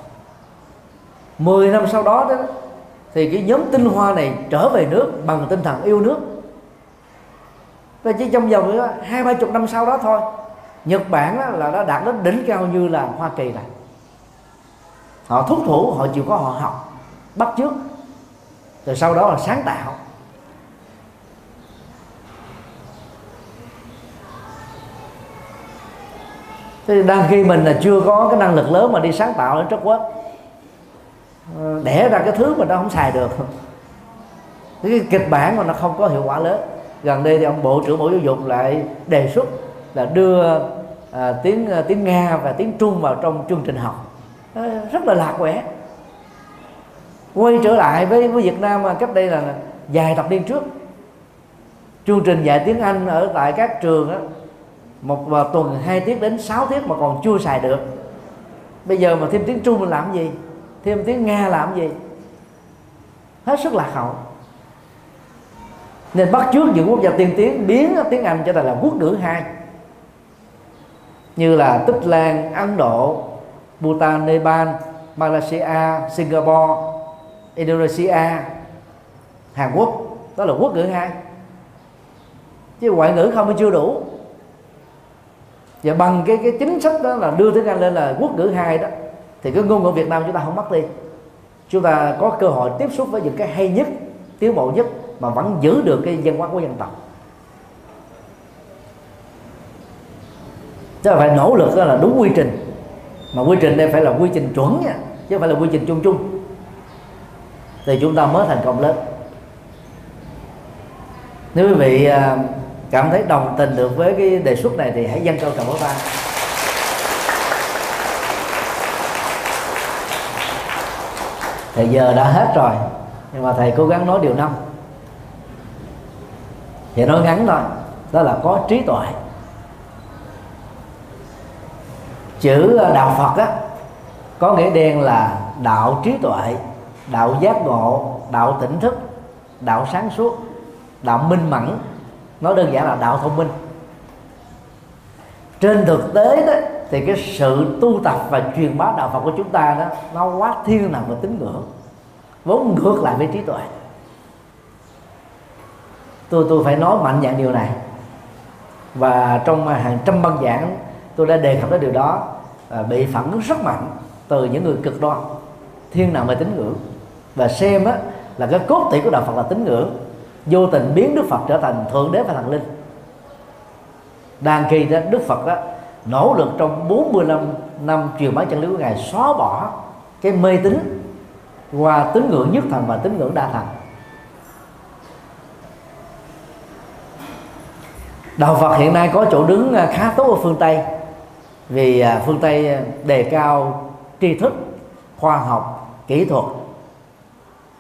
10 năm sau đó đó, thì cái nhóm tinh hoa này trở về nước bằng tinh thần yêu nước. Và chỉ trong vòng ờ, hai, ba chục năm sau đó thôi, Nhật Bản là đã đạt đến đỉnh cao như là Hoa Kỳ này họ thúc thủ, họ chịu có họ học, bắt trước rồi sau đó là sáng tạo. Thế đang khi mình là chưa có cái năng lực lớn mà đi sáng tạo ở trất quốc ờ, đẻ ra cái thứ mà nó không xài được. Cái kịch bản mà nó không có hiệu quả lớn. Gần đây thì ông bộ trưởng bộ giáo dục lại đề xuất là đưa à, tiếng à, tiếng nga và tiếng trung vào trong chương trình học. Ờ, rất là lạc quẻ. Quay trở lại với với Việt Nam mà cách đây là vài thập niên trước. Chương trình dạy tiếng Anh ở tại các trường đó, một tuần hai tiết đến 6 tiết mà còn chưa xài được. Bây giờ mà thêm tiếng Trung mình làm gì? Thêm tiếng Nga làm gì? Hết sức lạc hậu. Nên bắt trước những quốc gia tiên tiến biến tiếng Anh trở thành là quốc ngữ hai. Như là Tích Lan, Ấn Độ, Bhutan, Nepal, Malaysia, Singapore, Indonesia, Hàn Quốc. Đó là quốc ngữ hai. Chứ ngoại ngữ không chưa đủ và bằng cái cái chính sách đó là đưa tiếng Anh lên là quốc ngữ hai đó, thì cái ngôn ngữ Việt Nam chúng ta không mất đi chúng ta có cơ hội tiếp xúc với những cái hay nhất, tiến bộ nhất mà vẫn giữ được cái văn hóa của dân tộc. Tức là phải nỗ lực đó là đúng quy trình. Mà quy trình đây phải là quy trình chuẩn nha, chứ không phải là quy trình chung chung. Thì chúng ta mới thành công lớn. Nếu quý vị à, cảm thấy đồng tình được với cái đề xuất này thì hãy dâng câu cảm ơn ta thì giờ đã hết rồi, nhưng mà thầy cố gắng nói điều năm. Thì nói ngắn thôi, đó là có trí tuệ. Chữ đạo phật á, có nghĩa đen là đạo trí tuệ, đạo giác ngộ, đạo tỉnh thức, đạo sáng suốt, đạo minh mẫn nói đơn giản là đạo thông minh. Trên thực tế đó thì cái sự tu tập và truyền bá đạo Phật của chúng ta đó nó quá thiên nằm về tín ngưỡng vốn ngược lại với trí tuệ. Tôi tôi phải nói mạnh dạng điều này. Và trong hàng trăm băng giảng tôi đã đề cập đến điều đó à, bị phản ứng rất mạnh từ những người cực đoan thiên nào mà tín ngưỡng. Và xem á, là cái cốt tủy của đạo Phật là tín ngưỡng vô tình biến Đức Phật trở thành thượng đế và thần linh. Đang khi đó Đức Phật đó, nỗ lực trong 45 năm truyền bá chân lý của ngài xóa bỏ cái mê tín qua tín ngưỡng nhất thần và tín ngưỡng đa thần. Đạo Phật hiện nay có chỗ đứng à, khá tốt ở phương Tây vì à, phương Tây à, đề cao tri thức khoa học kỹ thuật.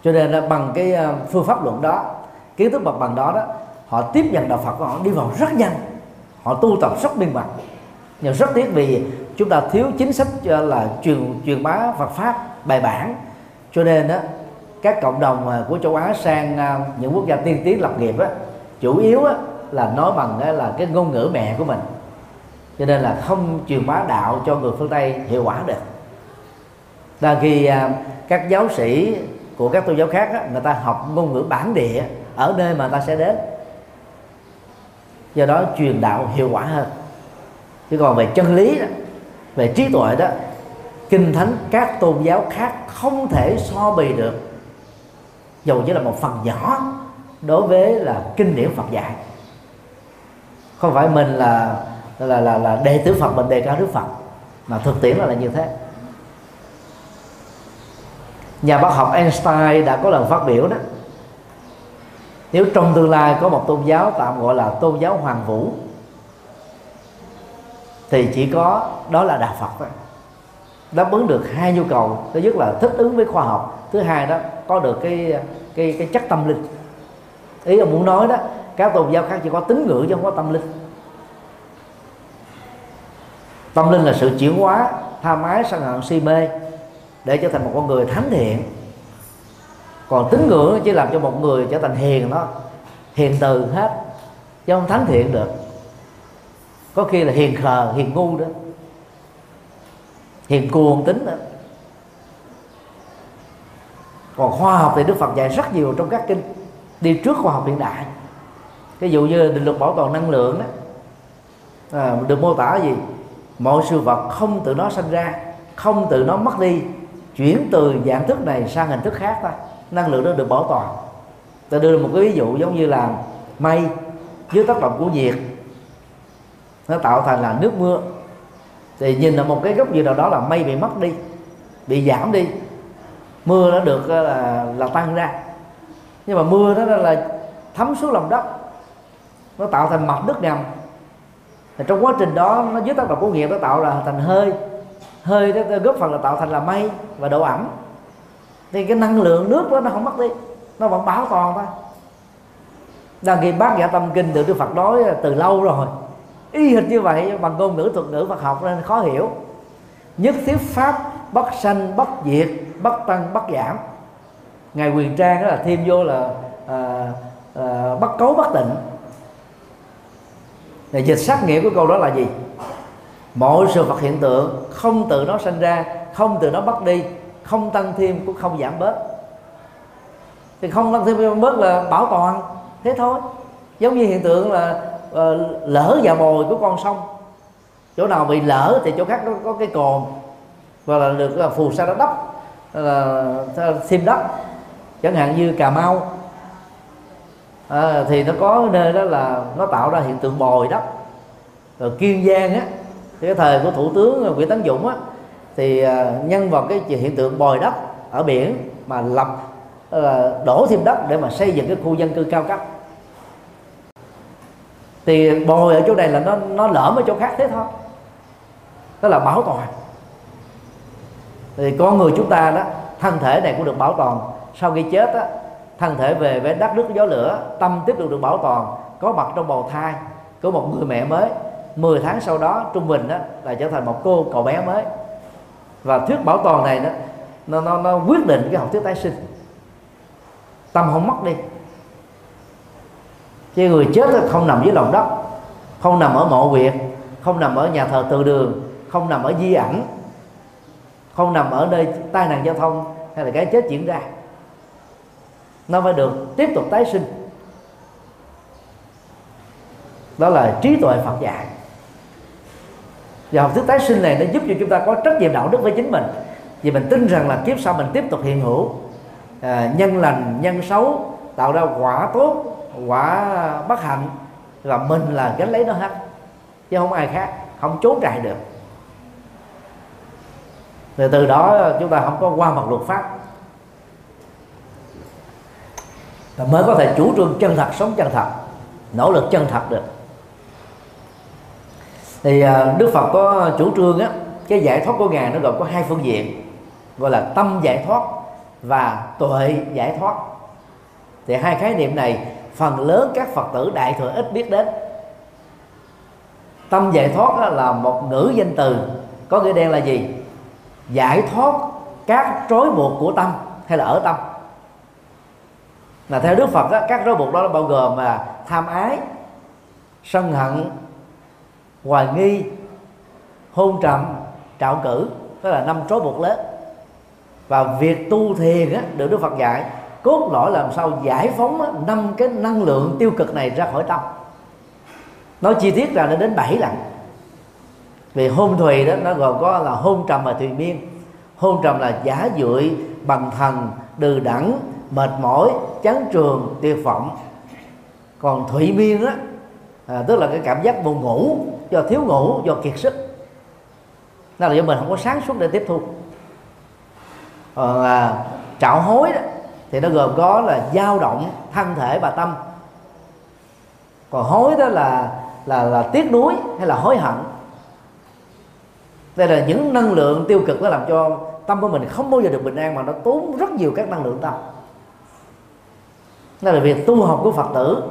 Cho nên là bằng cái phương pháp luận đó kiến thức mặt bằng đó đó họ tiếp nhận đạo Phật của họ đi vào rất nhanh. Họ tu tập rất minh bạch. Nhưng rất tiếc vì chúng ta thiếu chính sách ờ, là truyền truyền bá Phật pháp bài bản. Cho nên đó các cộng đồng ờ, của châu Á sang ờ, những quốc gia tiên tiến lập nghiệp á, chủ yếu á, là nói bằng á, là cái ngôn ngữ mẹ của mình. Cho nên là không truyền bá đạo cho người phương tây hiệu quả được. Là khi các giáo sĩ của các tôn giáo khác á, người ta học ngôn ngữ bản địa ở nơi mà ta sẽ đến. Do đó truyền đạo hiệu quả hơn. Chứ còn về chân lý đó, về trí tuệ đó kinh thánh các tôn giáo khác không thể so bì được. Dù chỉ là một phần nhỏ đối với là kinh điển Phật dạy. Không phải mình là là là là đệ tử Phật mình đề cao Đức Phật mà thực tiễn là là như thế. Nhà bác học Einstein đã có lần phát biểu đó nếu trong tương lai có một tôn giáo tạm gọi là tôn giáo hoàng vũ, thì chỉ có đó là đạo Phật thôi. Đáp ứng được hai nhu cầu. Thứ nhất là thích ứng với khoa học. Thứ hai đó, có được cái cái cái chất tâm linh. Ý ông muốn nói đó, các tôn giáo khác chỉ có tín ngưỡng chứ không có tâm linh. Tâm linh là sự chuyển hóa tham ái sân hận si mê để trở thành một con người thánh thiện còn tín ngưỡng chỉ làm cho một người trở thành hiền đó hiền từ hết chứ không thánh thiện được. Có khi là hiền khờ hiền ngu đó. Hiền cuồng tính đó. Còn khoa học thì đức phật dạy rất nhiều trong các kinh đi trước khoa học hiện đại. Ví dụ như định luật bảo toàn năng lượng đó. À, được mô tả gì? Mọi sự vật không tự nó sinh ra không tự nó mất đi chuyển từ dạng thức này sang hình thức khác thôi năng lượng đó được bảo toàn. Ta đưa một cái ví dụ giống như là mây dưới tác động của nhiệt, nó tạo thành là nước mưa. Thì nhìn ở một cái góc gì nào đó là mây bị mất đi, bị giảm đi. Mưa nó được là là tăng ra. Nhưng mà mưa đó là thấm xuống lòng đất, nó tạo thành mặt nước ngầm. Thì trong quá trình đó, nó dưới tác động của nhiệt nó tạo là thành hơi. Hơi đó góp phần là tạo thành là mây và độ ẩm thì cái năng lượng nước đó nó không mất đi nó vẫn bảo toàn thôi. Đang khi bác giả tâm kinh được đức phật nói từ lâu rồi. Y hệt như vậy bằng ngôn ngữ thuật ngữ Phật học nên khó hiểu. Nhất thiết pháp bất sanh bất diệt bất tăng bất giảm. Ngài quyền trang đó là thêm vô là à, à, bất cấu bất tịnh. Để dịch sát nghĩa của câu đó là gì? Mọi sự vật hiện tượng không tự nó sanh ra không từ nó mất đi không tăng thêm cũng không giảm bớt. Thì không tăng thêm giảm bớt là bảo toàn. Thế thôi. Giống như hiện tượng là uh, lỡ và bồi của con sông. Chỗ nào bị lỡ thì chỗ khác nó có cái cồn. Và là được là phù sa nó đắp là thêm đất chẳng hạn như cà mau. À, thì nó có nơi đó là nó tạo ra hiện tượng bồi đất rồi kiên giang á cái thời của thủ tướng nguyễn tấn dũng á thì à, nhân vào cái hiện tượng bồi đất ở biển mà lập là đổ thêm đất để mà xây dựng cái khu dân cư cao cấp. Thì bồi ở chỗ này là nó nó lỡ ở chỗ khác thế thôi. Đó là bảo toàn thì con người chúng ta đó, thân thể này cũng được bảo toàn sau khi chết á, thân thể về với đất nước gió lửa, tâm tiếp tục được bảo toàn có mặt trong bào thai của một người mẹ mới. 10 tháng sau đó, trung bình đó là trở thành một cô cậu bé mới và thuyết bảo toàn này đó nó, nó, nó quyết định cái học thuyết tái sinh. Tâm không mất đi. Chứ người chết không nằm dưới lòng đất không nằm ở mộ huyệt không nằm ở nhà thờ từ đường không nằm ở di ảnh không nằm ở nơi tai nạn giao thông hay là cái chết diễn ra. Nó phải được tiếp tục tái sinh. Đó là trí tuệ Phật dạy và học thuyết tái sinh này nó giúp cho chúng ta có trách nhiệm đạo đức với chính mình. Vì mình tin rằng là kiếp sau mình tiếp tục hiện hữu. À, nhân lành nhân xấu tạo ra quả tốt quả bất hạnh và mình là gánh lấy nó hết. Chứ không ai khác không trốn chạy được. Từ từ đó chúng ta không có qua mặt luật pháp. Và mới có thể chủ trương chân thật sống chân thật nỗ lực chân thật được thì à, Đức Phật có chủ trương á cái giải thoát của ngài nó gồm có hai phương diện gọi là tâm giải thoát và tuệ giải thoát. Thì hai khái niệm này phần lớn các phật tử đại thừa ít biết đến. Tâm giải thoát là một ngữ danh từ có nghĩa đen là gì? Giải thoát các trói buộc của tâm hay là ở tâm. Là theo đức phật đó, các trói buộc đó bao gồm là tham ái sân hận hoài nghi hôn trầm trạo cử đó là năm trói buộc lớn. Và việc tu thiền á, được đức phật dạy cốt lõi làm sao giải phóng năm cái năng lượng tiêu cực này ra khỏi tâm. Nói chi tiết là nó đến bảy lần. Vì hôn thùy đó nó gồm có là hôn trầm và thùy miên. Hôn trầm là giả dưỡi bằng thần đừ đẳng mệt mỏi chán trường tuyệt vọng còn thủy miên á à, tức là cái cảm giác buồn ngủ do thiếu ngủ do kiệt sức. Đó là do mình không có sáng suốt để tiếp thu. Còn à, trạo hối đó thì nó gồm có là dao động thân thể và tâm. Còn hối đó là là là tiếc nuối hay là hối hận. Đây là những năng lượng tiêu cực nó làm cho tâm của mình không bao giờ được bình an mà nó tốn rất nhiều các năng lượng tâm. Đó là việc tu học của phật tử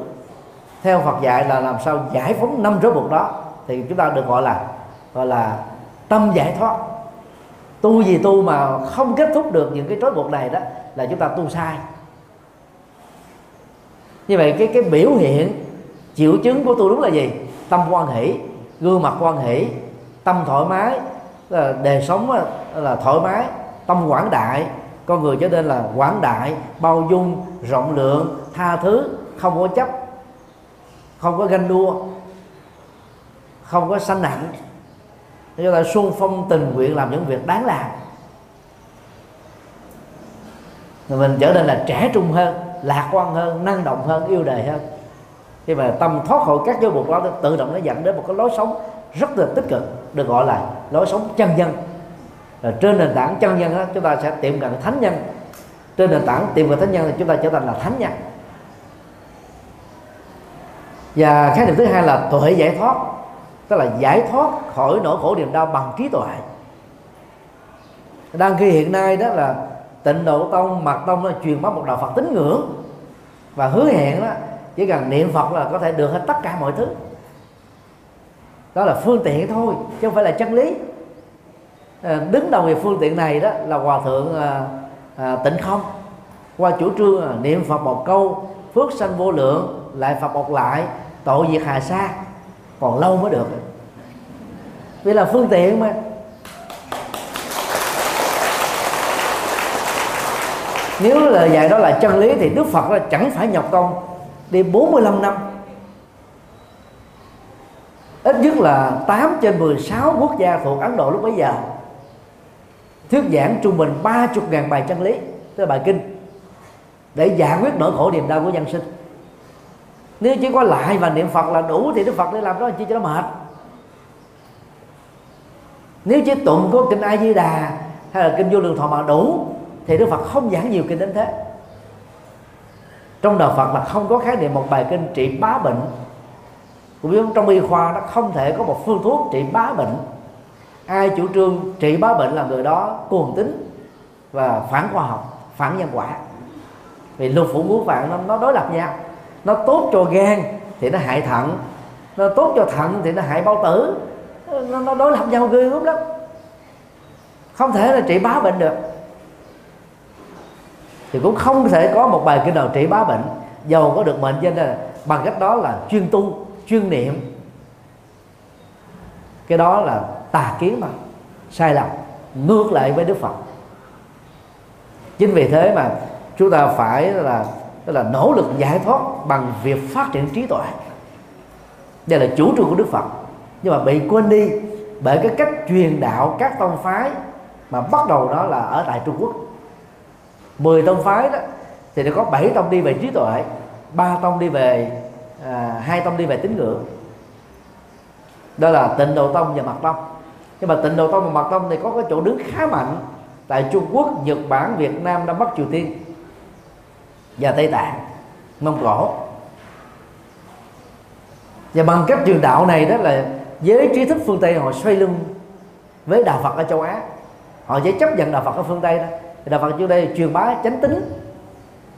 theo phật dạy là làm sao giải phóng năm rốt buộc đó thì chúng ta được gọi là gọi là tâm giải thoát. Tu gì tu mà không kết thúc được những cái trói buộc này đó là chúng ta tu sai. Như vậy cái cái biểu hiện triệu chứng của tu đúng là gì? Tâm quan hỷ, gương mặt quan hỷ, tâm thoải mái là đời sống ờ, là thoải mái, tâm quảng đại. Con người trở nên là quảng đại, bao dung, rộng lượng, tha thứ, không có chấp, không có ganh đua không có sanh nặng chúng ta xuân phong tình nguyện làm những việc đáng làm. Rồi mình trở nên là trẻ trung hơn lạc quan hơn năng động hơn yêu đời hơn. Khi mà tâm thoát khỏi các giới buộc đó tự động nó dẫn đến một cái lối sống rất là tích cực được gọi là lối sống chân nhân. Rồi trên nền tảng chân nhân đó, chúng ta sẽ tiệm cận thánh nhân. Trên nền tảng tiệm cận thánh nhân thì chúng ta trở thành là thánh nhân. Và khái niệm thứ hai là tuệ giải thoát tức là giải thoát khỏi nỗi khổ niềm đau bằng trí tuệ. Đang khi hiện nay đó là tịnh độ tông mật tông nó truyền bá một đạo phật tín ngưỡng. Và hứa hẹn đó chỉ cần niệm phật là có thể được hết tất cả mọi thứ. Đó là phương tiện thôi chứ không phải là chân lý. Ờ, đứng đầu về phương tiện này đó là hòa thượng à, à, tịnh không. Qua chủ trương à, niệm phật một câu phước sanh vô lượng lại phật một lại tội diệt hà sa còn lâu mới được. Vì là phương tiện mà. Nếu lời dạy đó là chân lý thì Đức Phật là chẳng phải nhọc công đi 45 năm. Ít nhất là 8 trên 16 quốc gia thuộc Ấn Độ lúc bấy giờ. Thuyết giảng trung bình 30 ngàn bài chân lý. Tức là bài kinh. Để giải quyết nỗi khổ niềm đau của nhân sinh nếu chỉ có lại và niệm phật là đủ thì đức phật để làm đó chi cho nó mệt. Nếu chỉ tụng có kinh a di đà hay là kinh vô lượng thọ mà đủ thì đức phật không giảng nhiều kinh đến thế. Trong đạo phật là không có khái niệm một bài kinh trị bá bệnh cũng giống trong y khoa nó không thể có một phương thuốc trị bá bệnh. Ai chủ trương trị bá bệnh là người đó cuồng tín và phản khoa học phản nhân quả. Vì luật phủ ngũ vạn nó, nó đối lập nhau nó tốt cho gan thì nó hại thận. Nó tốt cho thận thì nó hại bao tử. Nó, nó đối lập nhau ghê gớm lắm. Không thể là trị bá bệnh được. Thì cũng không thể có một bài kinh nào trị bá bệnh. Giàu có được mệnh danh là bằng cách đó là chuyên tu chuyên niệm. Cái đó là tà kiến mà. Sai lầm. Ngược lại với đức phật. Chính vì thế mà chúng ta phải là đó là nỗ lực giải thoát bằng việc phát triển trí tuệ. Đây là chủ trương của đức phật. Nhưng mà bị quên đi bởi cái cách truyền đạo các tông phái mà bắt đầu đó là ở tại trung quốc. 10 tông phái đó thì nó có 7 tông đi về trí tuệ ba tông đi về à, hai tông đi về tín ngưỡng. Đó là tịnh độ tông và mật tông. Nhưng mà tịnh độ tông và mật tông thì có cái chỗ đứng khá mạnh tại trung quốc nhật bản việt nam đông bắc triều tiên và tây tạng, mông cổ. Và bằng cách truyền đạo này đó là giới trí thức phương tây họ xoay lưng với đạo phật ở châu á. Họ sẽ chấp nhận đạo phật ở phương tây đó. Đạo phật trước đây truyền bá chánh tính,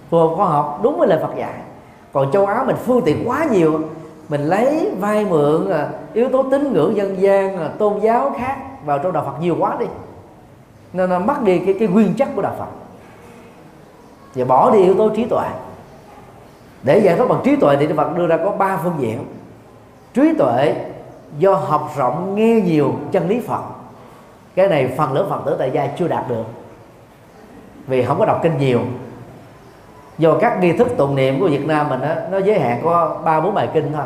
phù hợp khoa học, đúng với lời phật dạy. Còn châu á mình phương tiện quá nhiều, mình lấy vay mượn à, yếu tố tín ngưỡng dân gian à, tôn giáo khác vào trong đạo phật nhiều quá đi. Nên là mất đi cái cái nguyên chất của đạo phật và bỏ đi yếu tố trí tuệ. Để giải thoát bằng trí tuệ thì Đức Phật đưa ra có ba phương diện. Trí tuệ do học rộng nghe nhiều chân lý Phật. Cái này phần lớn Phật tử tại gia chưa đạt được. Vì không có đọc kinh nhiều. Do các nghi thức tụng niệm của Việt Nam mình đó, nó giới hạn có ba bốn bài kinh thôi.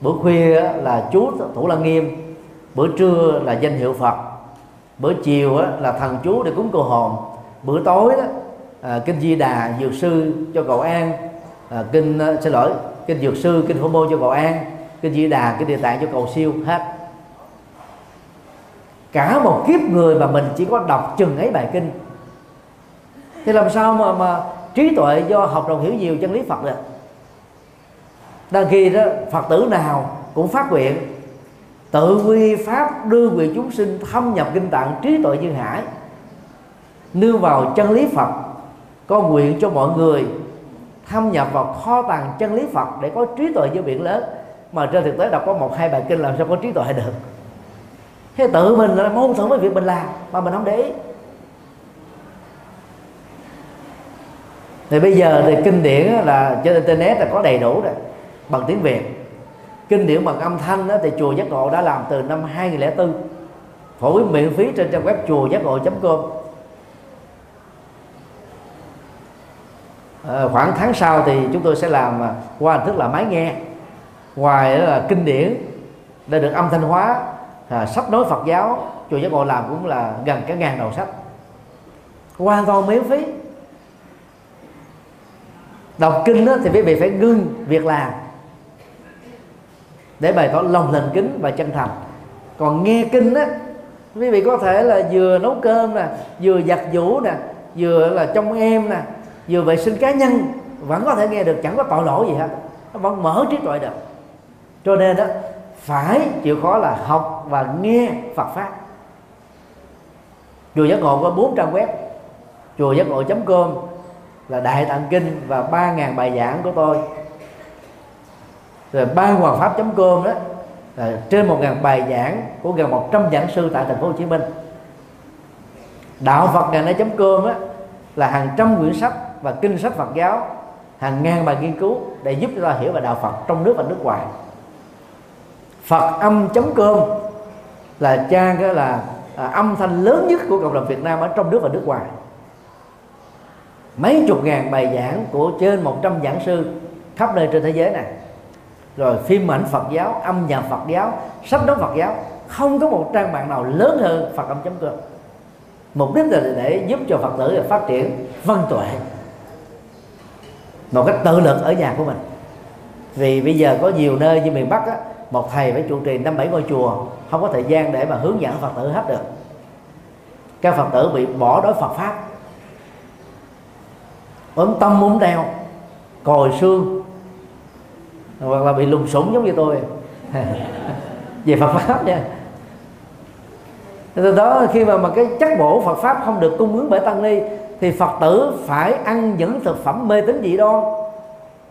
Bữa khuya là chú thủ lăng nghiêm bữa trưa là danh hiệu Phật bữa chiều là thần chú để cúng cô hồn bữa tối đó à, kinh di đà dược sư cho cậu an. À, kinh à, xin lỗi kinh dược sư kinh phổ môn cho cậu an. Kinh di đà kinh địa tạng cho cầu siêu hết cả một kiếp người mà mình chỉ có đọc chừng ấy bài kinh. Thì làm sao mà mà trí tuệ do học rộng hiểu nhiều chân lý Phật được? Đang khi đó Phật tử nào cũng phát nguyện tự quy pháp đưa quyền chúng sinh thâm nhập kinh tạng trí tuệ như hải nương vào chân lý Phật có nguyện cho mọi người thâm nhập vào kho tàng chân lý Phật để có trí tuệ như biển lớn. Mà trên thực tế đọc có một hai bài kinh làm sao có trí tuệ được. Thế tự mình là mâu thuẫn với việc mình làm mà mình không để ý. Thì bây giờ thì kinh điển là trên internet là có đầy đủ rồi bằng tiếng việt. Kinh điển bằng âm thanh đó, thì chùa giác ngộ đã làm từ năm 2004 phổ biến miễn phí trên trang web chùa giác ngộ com. À, khoảng tháng sau thì chúng tôi sẽ làm à, qua hình thức là máy nghe. Ngoài là kinh điển đã được âm thanh hóa à, sách nói Phật giáo chùa giác ngộ làm cũng là gần cả ngàn đầu sách. Hoàn toàn miễn phí. Đọc kinh đó, thì quý vị phải ngưng việc làm để bày tỏ lòng thành kính và chân thành. Còn nghe kinh á quý vị có thể là vừa nấu cơm nè vừa giặt vũ nè vừa là trong em nè vừa vệ sinh cá nhân, vẫn có thể nghe được, chẳng có tội lỗi gì hết. Nó vẫn mở trí tuệ được. Cho nên đó, phải chịu khó là học và nghe Phật pháp. Chùa giác ngộ có bốn trang web. Chùa giác ngộ com là đại tạng kinh và ba ngàn bài giảng của tôi. Rồi ba hoàng pháp com đó là trên một ngàn bài giảng của gần 100 giảng sư tại thành phố Hồ Chí Minh. Đạo Phật ngày nay com á là hàng trăm quyển sách và kinh sách Phật giáo hàng ngàn bài nghiên cứu để giúp chúng ta hiểu về đạo Phật trong nước và nước ngoài. Phật âm com là trang cái là à, âm thanh lớn nhất của cộng đồng Việt Nam ở trong nước và nước ngoài. Mấy chục ngàn bài giảng của trên 100 giảng sư khắp nơi trên thế giới này. Rồi phim ảnh Phật giáo âm nhạc Phật giáo sách nói Phật giáo không có một trang mạng nào lớn hơn Phật âm com. Mục đích là để giúp cho Phật tử phát triển văn tuệ một cách tự lực ở nhà của mình. Vì bây giờ có nhiều nơi như miền Bắc á, một thầy phải trụ trì năm bảy ngôi chùa không có thời gian để mà hướng dẫn Phật tử hết được. Các Phật tử bị bỏ đói Phật pháp. Ốm tâm ốm đeo còi xương hoặc là bị lùng sủng giống như tôi. Về Phật pháp nha. Từ đó khi mà mà cái chất bổ Phật pháp không được cung ứng bởi tăng ni thì Phật tử phải ăn những thực phẩm mê tín dị đoan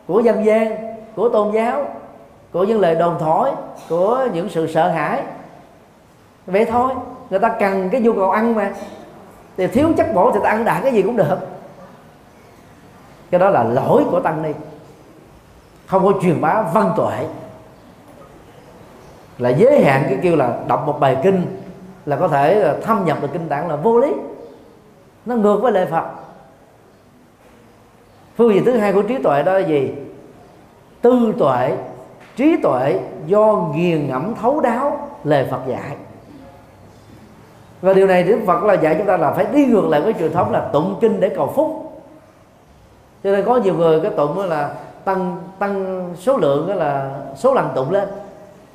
của dân gian, của tôn giáo, của những lời đồn thổi, của những sự sợ hãi. Vậy thôi, người ta cần cái nhu cầu ăn mà. Thì thiếu chất bổ thì ta ăn đại cái gì cũng được. Cái đó là lỗi của tăng ni. Không có truyền bá văn tuệ. Là giới hạn cái kêu là đọc một bài kinh là có thể thâm nhập được kinh tạng là vô lý nó ngược với lệ phật. Phương diện thứ hai của trí tuệ đó là gì? Tư tuệ trí tuệ do nghiền ngẫm thấu đáo lời phật dạy. Và điều này đức phật là dạy chúng ta là phải đi ngược lại với truyền thống là tụng kinh để cầu phúc. Cho nên có nhiều người cái tụng là tăng tăng số lượng là số lần tụng lên.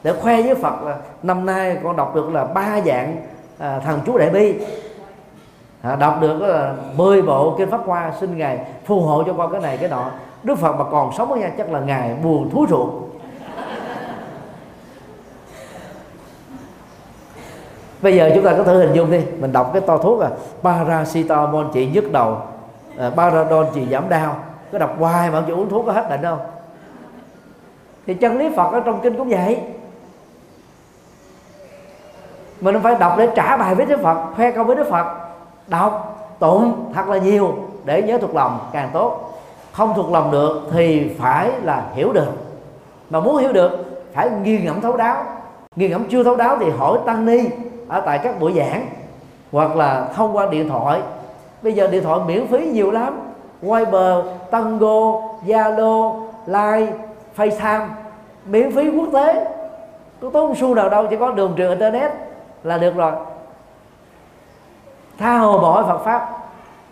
Để khoe với Phật là năm nay con đọc được là ba dạng à, thần chú đại bi à, đọc được ờ, là 10 bộ kinh pháp hoa xin ngài phù hộ cho con cái này cái nọ. Đức Phật mà còn sống với nhau chắc là ngài buồn thú ruột. Bây giờ chúng ta có thử hình dung đi. Mình đọc cái to thuốc à paracetamol trị nhức đầu ờ, à, paradol trị giảm đau. Cứ đọc hoài mà chịu uống thuốc có hết bệnh không thì chân lý phật ở trong kinh cũng vậy. Mình không phải đọc để trả bài với đức phật khoe câu với đức phật đọc tụng thật là nhiều. Để nhớ thuộc lòng càng tốt. Không thuộc lòng được thì phải là hiểu được. Mà muốn hiểu được phải nghiền ngẫm thấu đáo. Nghiền ngẫm chưa thấu đáo thì hỏi tăng ni ở tại các buổi giảng hoặc là thông qua điện thoại. Bây giờ điện thoại miễn phí nhiều lắm. Viber, Tango, Zalo, Line, FaceTime miễn phí quốc tế. Có tốn xu nào đâu chỉ có đường truyền internet là được rồi tha hồ bỏ Phật pháp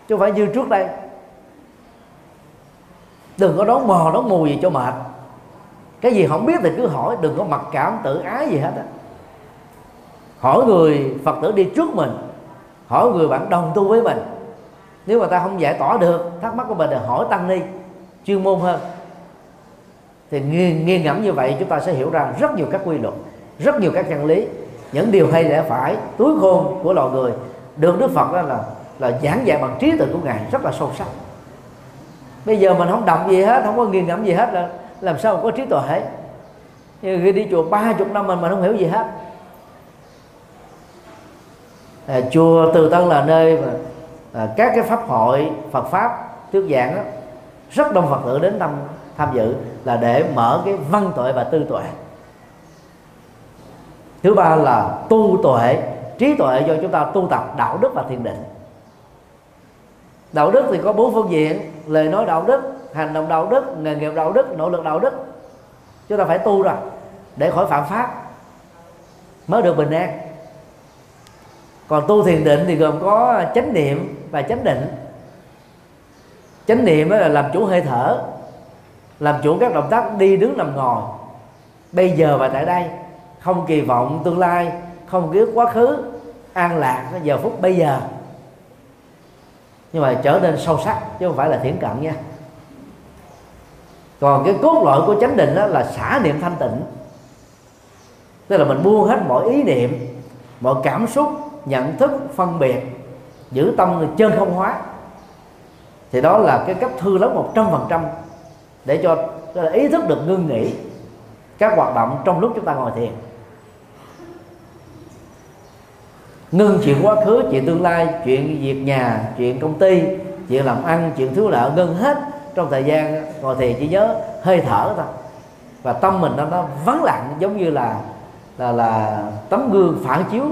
chứ không phải như trước đây. Đừng có đón mò đón mù gì cho mệt. Cái gì không biết thì cứ hỏi đừng có mặc cảm tự ái gì hết á. Hỏi người phật tử đi trước mình hỏi người bạn đồng tu với mình. Nếu mà ta không giải tỏa được thắc mắc của mình thì hỏi tăng ni chuyên môn hơn. Thì nghiêng, nghiêng ngẫm như vậy chúng ta sẽ hiểu ra rất nhiều các quy luật rất nhiều các chân lý. Những điều hay lẽ phải túi khôn của loài người được đức phật đó là là giảng dạy bằng trí tuệ của ngài rất là sâu sắc. Bây giờ mình không đọc gì hết không có nghiền ngẫm gì hết là làm sao có trí tuệ như khi đi chùa ba chục năm mình mà không hiểu gì hết. À, chùa từ tân là nơi mà à, các cái pháp hội phật pháp thuyết giảng đó, rất đông phật tử đến tham tham dự là để mở cái văn tuệ và tư tuệ. Thứ ba là tu tuệ trí tuệ do chúng ta tu tập đạo đức và thiền định. Đạo đức thì có bốn phương diện, lời nói đạo đức, hành động đạo đức, nghề nghiệp đạo đức, nỗ lực đạo đức. Chúng ta phải tu rồi, để khỏi phạm pháp, mới được bình an. Còn tu thiền định thì gồm có chánh niệm và chánh định. Chánh niệm là làm chủ hơi thở, làm chủ các động tác đi đứng nằm ngồi, bây giờ và tại đây, không kỳ vọng tương lai, không ký quá khứ an lạc giờ phút bây giờ. Nhưng mà trở nên sâu sắc, chứ không phải là thiển cận nha. Còn cái cốt lõi của chánh định đó là xả niệm thanh tịnh. Tức là mình buông hết mọi ý niệm, mọi cảm xúc, nhận thức, phân biệt, giữ tâm chân không hóa. Thì đó là cái cấp thư lớn một trăm phần trăm để cho ý thức được ngưng nghỉ các hoạt động trong lúc chúng ta ngồi thiền. Ngưng chuyện quá khứ chuyện tương lai chuyện việc nhà chuyện công ty chuyện làm ăn chuyện thiếu nợ ngưng hết. Trong thời gian ngồi thiền chỉ nhớ hơi thở thôi. Và tâm mình nó, nó vắng lặng giống như là là là tấm gương phản chiếu.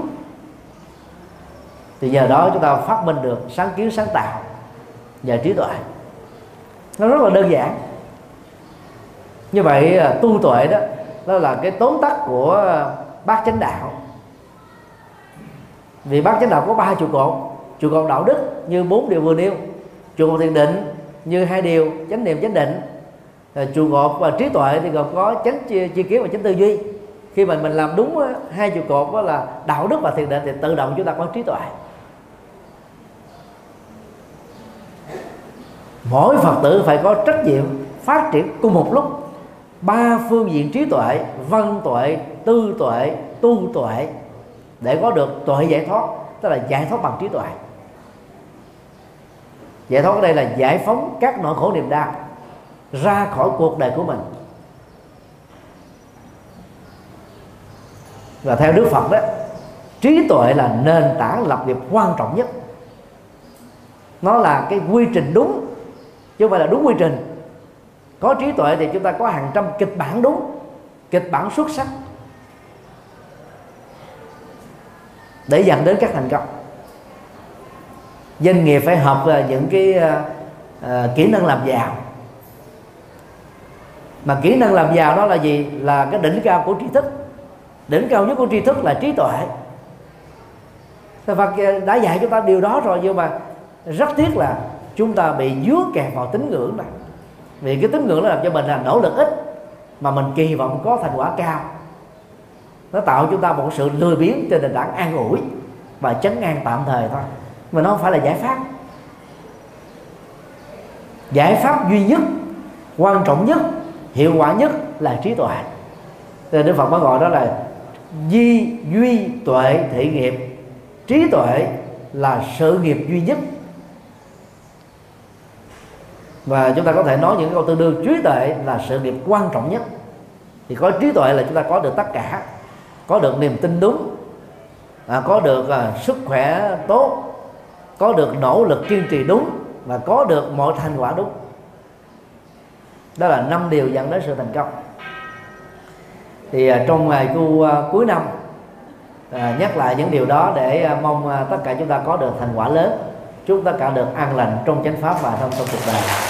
Thì nhờ đó chúng ta phát minh được sáng kiến sáng tạo nhờ trí tuệ. Nó rất là đơn giản. Như vậy à, tu tuệ đó đó là cái tóm tắt của à, bác chánh đạo vì bát chánh đạo có ba trụ cột. Trụ cột đạo đức như bốn điều vừa nêu. Trụ cột thiền định như hai điều chánh niệm chánh định. Trụ cột và trí tuệ thì gồm có chánh chi, chi kiến và chánh tư duy. Khi mà mình làm đúng hai trụ cột đó là đạo đức và thiền định thì tự động chúng ta có trí tuệ. Mỗi phật tử phải có trách nhiệm phát triển cùng một lúc. Ba phương diện trí tuệ văn tuệ tư tuệ tu tuệ để có được tuệ giải thoát, tức là giải thoát bằng trí tuệ. Giải thoát ở đây là giải phóng các nỗi khổ niềm đau ra khỏi cuộc đời của mình. Và theo đức phật đó, trí tuệ là nền tảng lập nghiệp quan trọng nhất. Nó là cái quy trình đúng, chứ không phải là đúng quy trình. Có trí tuệ thì chúng ta có hàng trăm kịch bản đúng, kịch bản xuất sắc. Để dẫn đến các thành công. Doanh nghiệp phải học những cái uh, kỹ năng làm giàu. Mà kỹ năng làm giàu đó là gì? Là cái đỉnh cao của tri thức. Đỉnh cao nhất của tri thức là trí tuệ. Phật ờ, đã dạy chúng ta điều đó rồi nhưng mà rất tiếc là chúng ta bị dứa kẹt vào tín ngưỡng này. Vì cái tín ngưỡng nó làm cho mình là nỗ lực ít mà mình kỳ vọng có thành quả cao nó tạo chúng ta một sự lười biếng trên nền tảng an ủi và chấn an tạm thời thôi. Mà nó không phải là giải pháp. Giải pháp duy nhất, quan trọng nhất, hiệu quả nhất là trí tuệ. Nên đức phật mới gọi đó là di duy tuệ thị nghiệp. Trí tuệ là sự nghiệp duy nhất. Và chúng ta có thể nói những câu tương đương, trí tuệ là sự nghiệp quan trọng nhất. Thì có trí tuệ là chúng ta có được tất cả có được niềm tin đúng à, có được à, sức khỏe tốt có được nỗ lực kiên trì đúng và có được mọi thành quả đúng. Đó là năm điều dẫn đến sự thành công. Thì à, trong ngày cu à, cuối năm à, nhắc lại những điều đó để à, mong à, tất cả chúng ta có được thành quả lớn chúc tất cả được an lành trong chánh pháp và trong trong cuộc đời.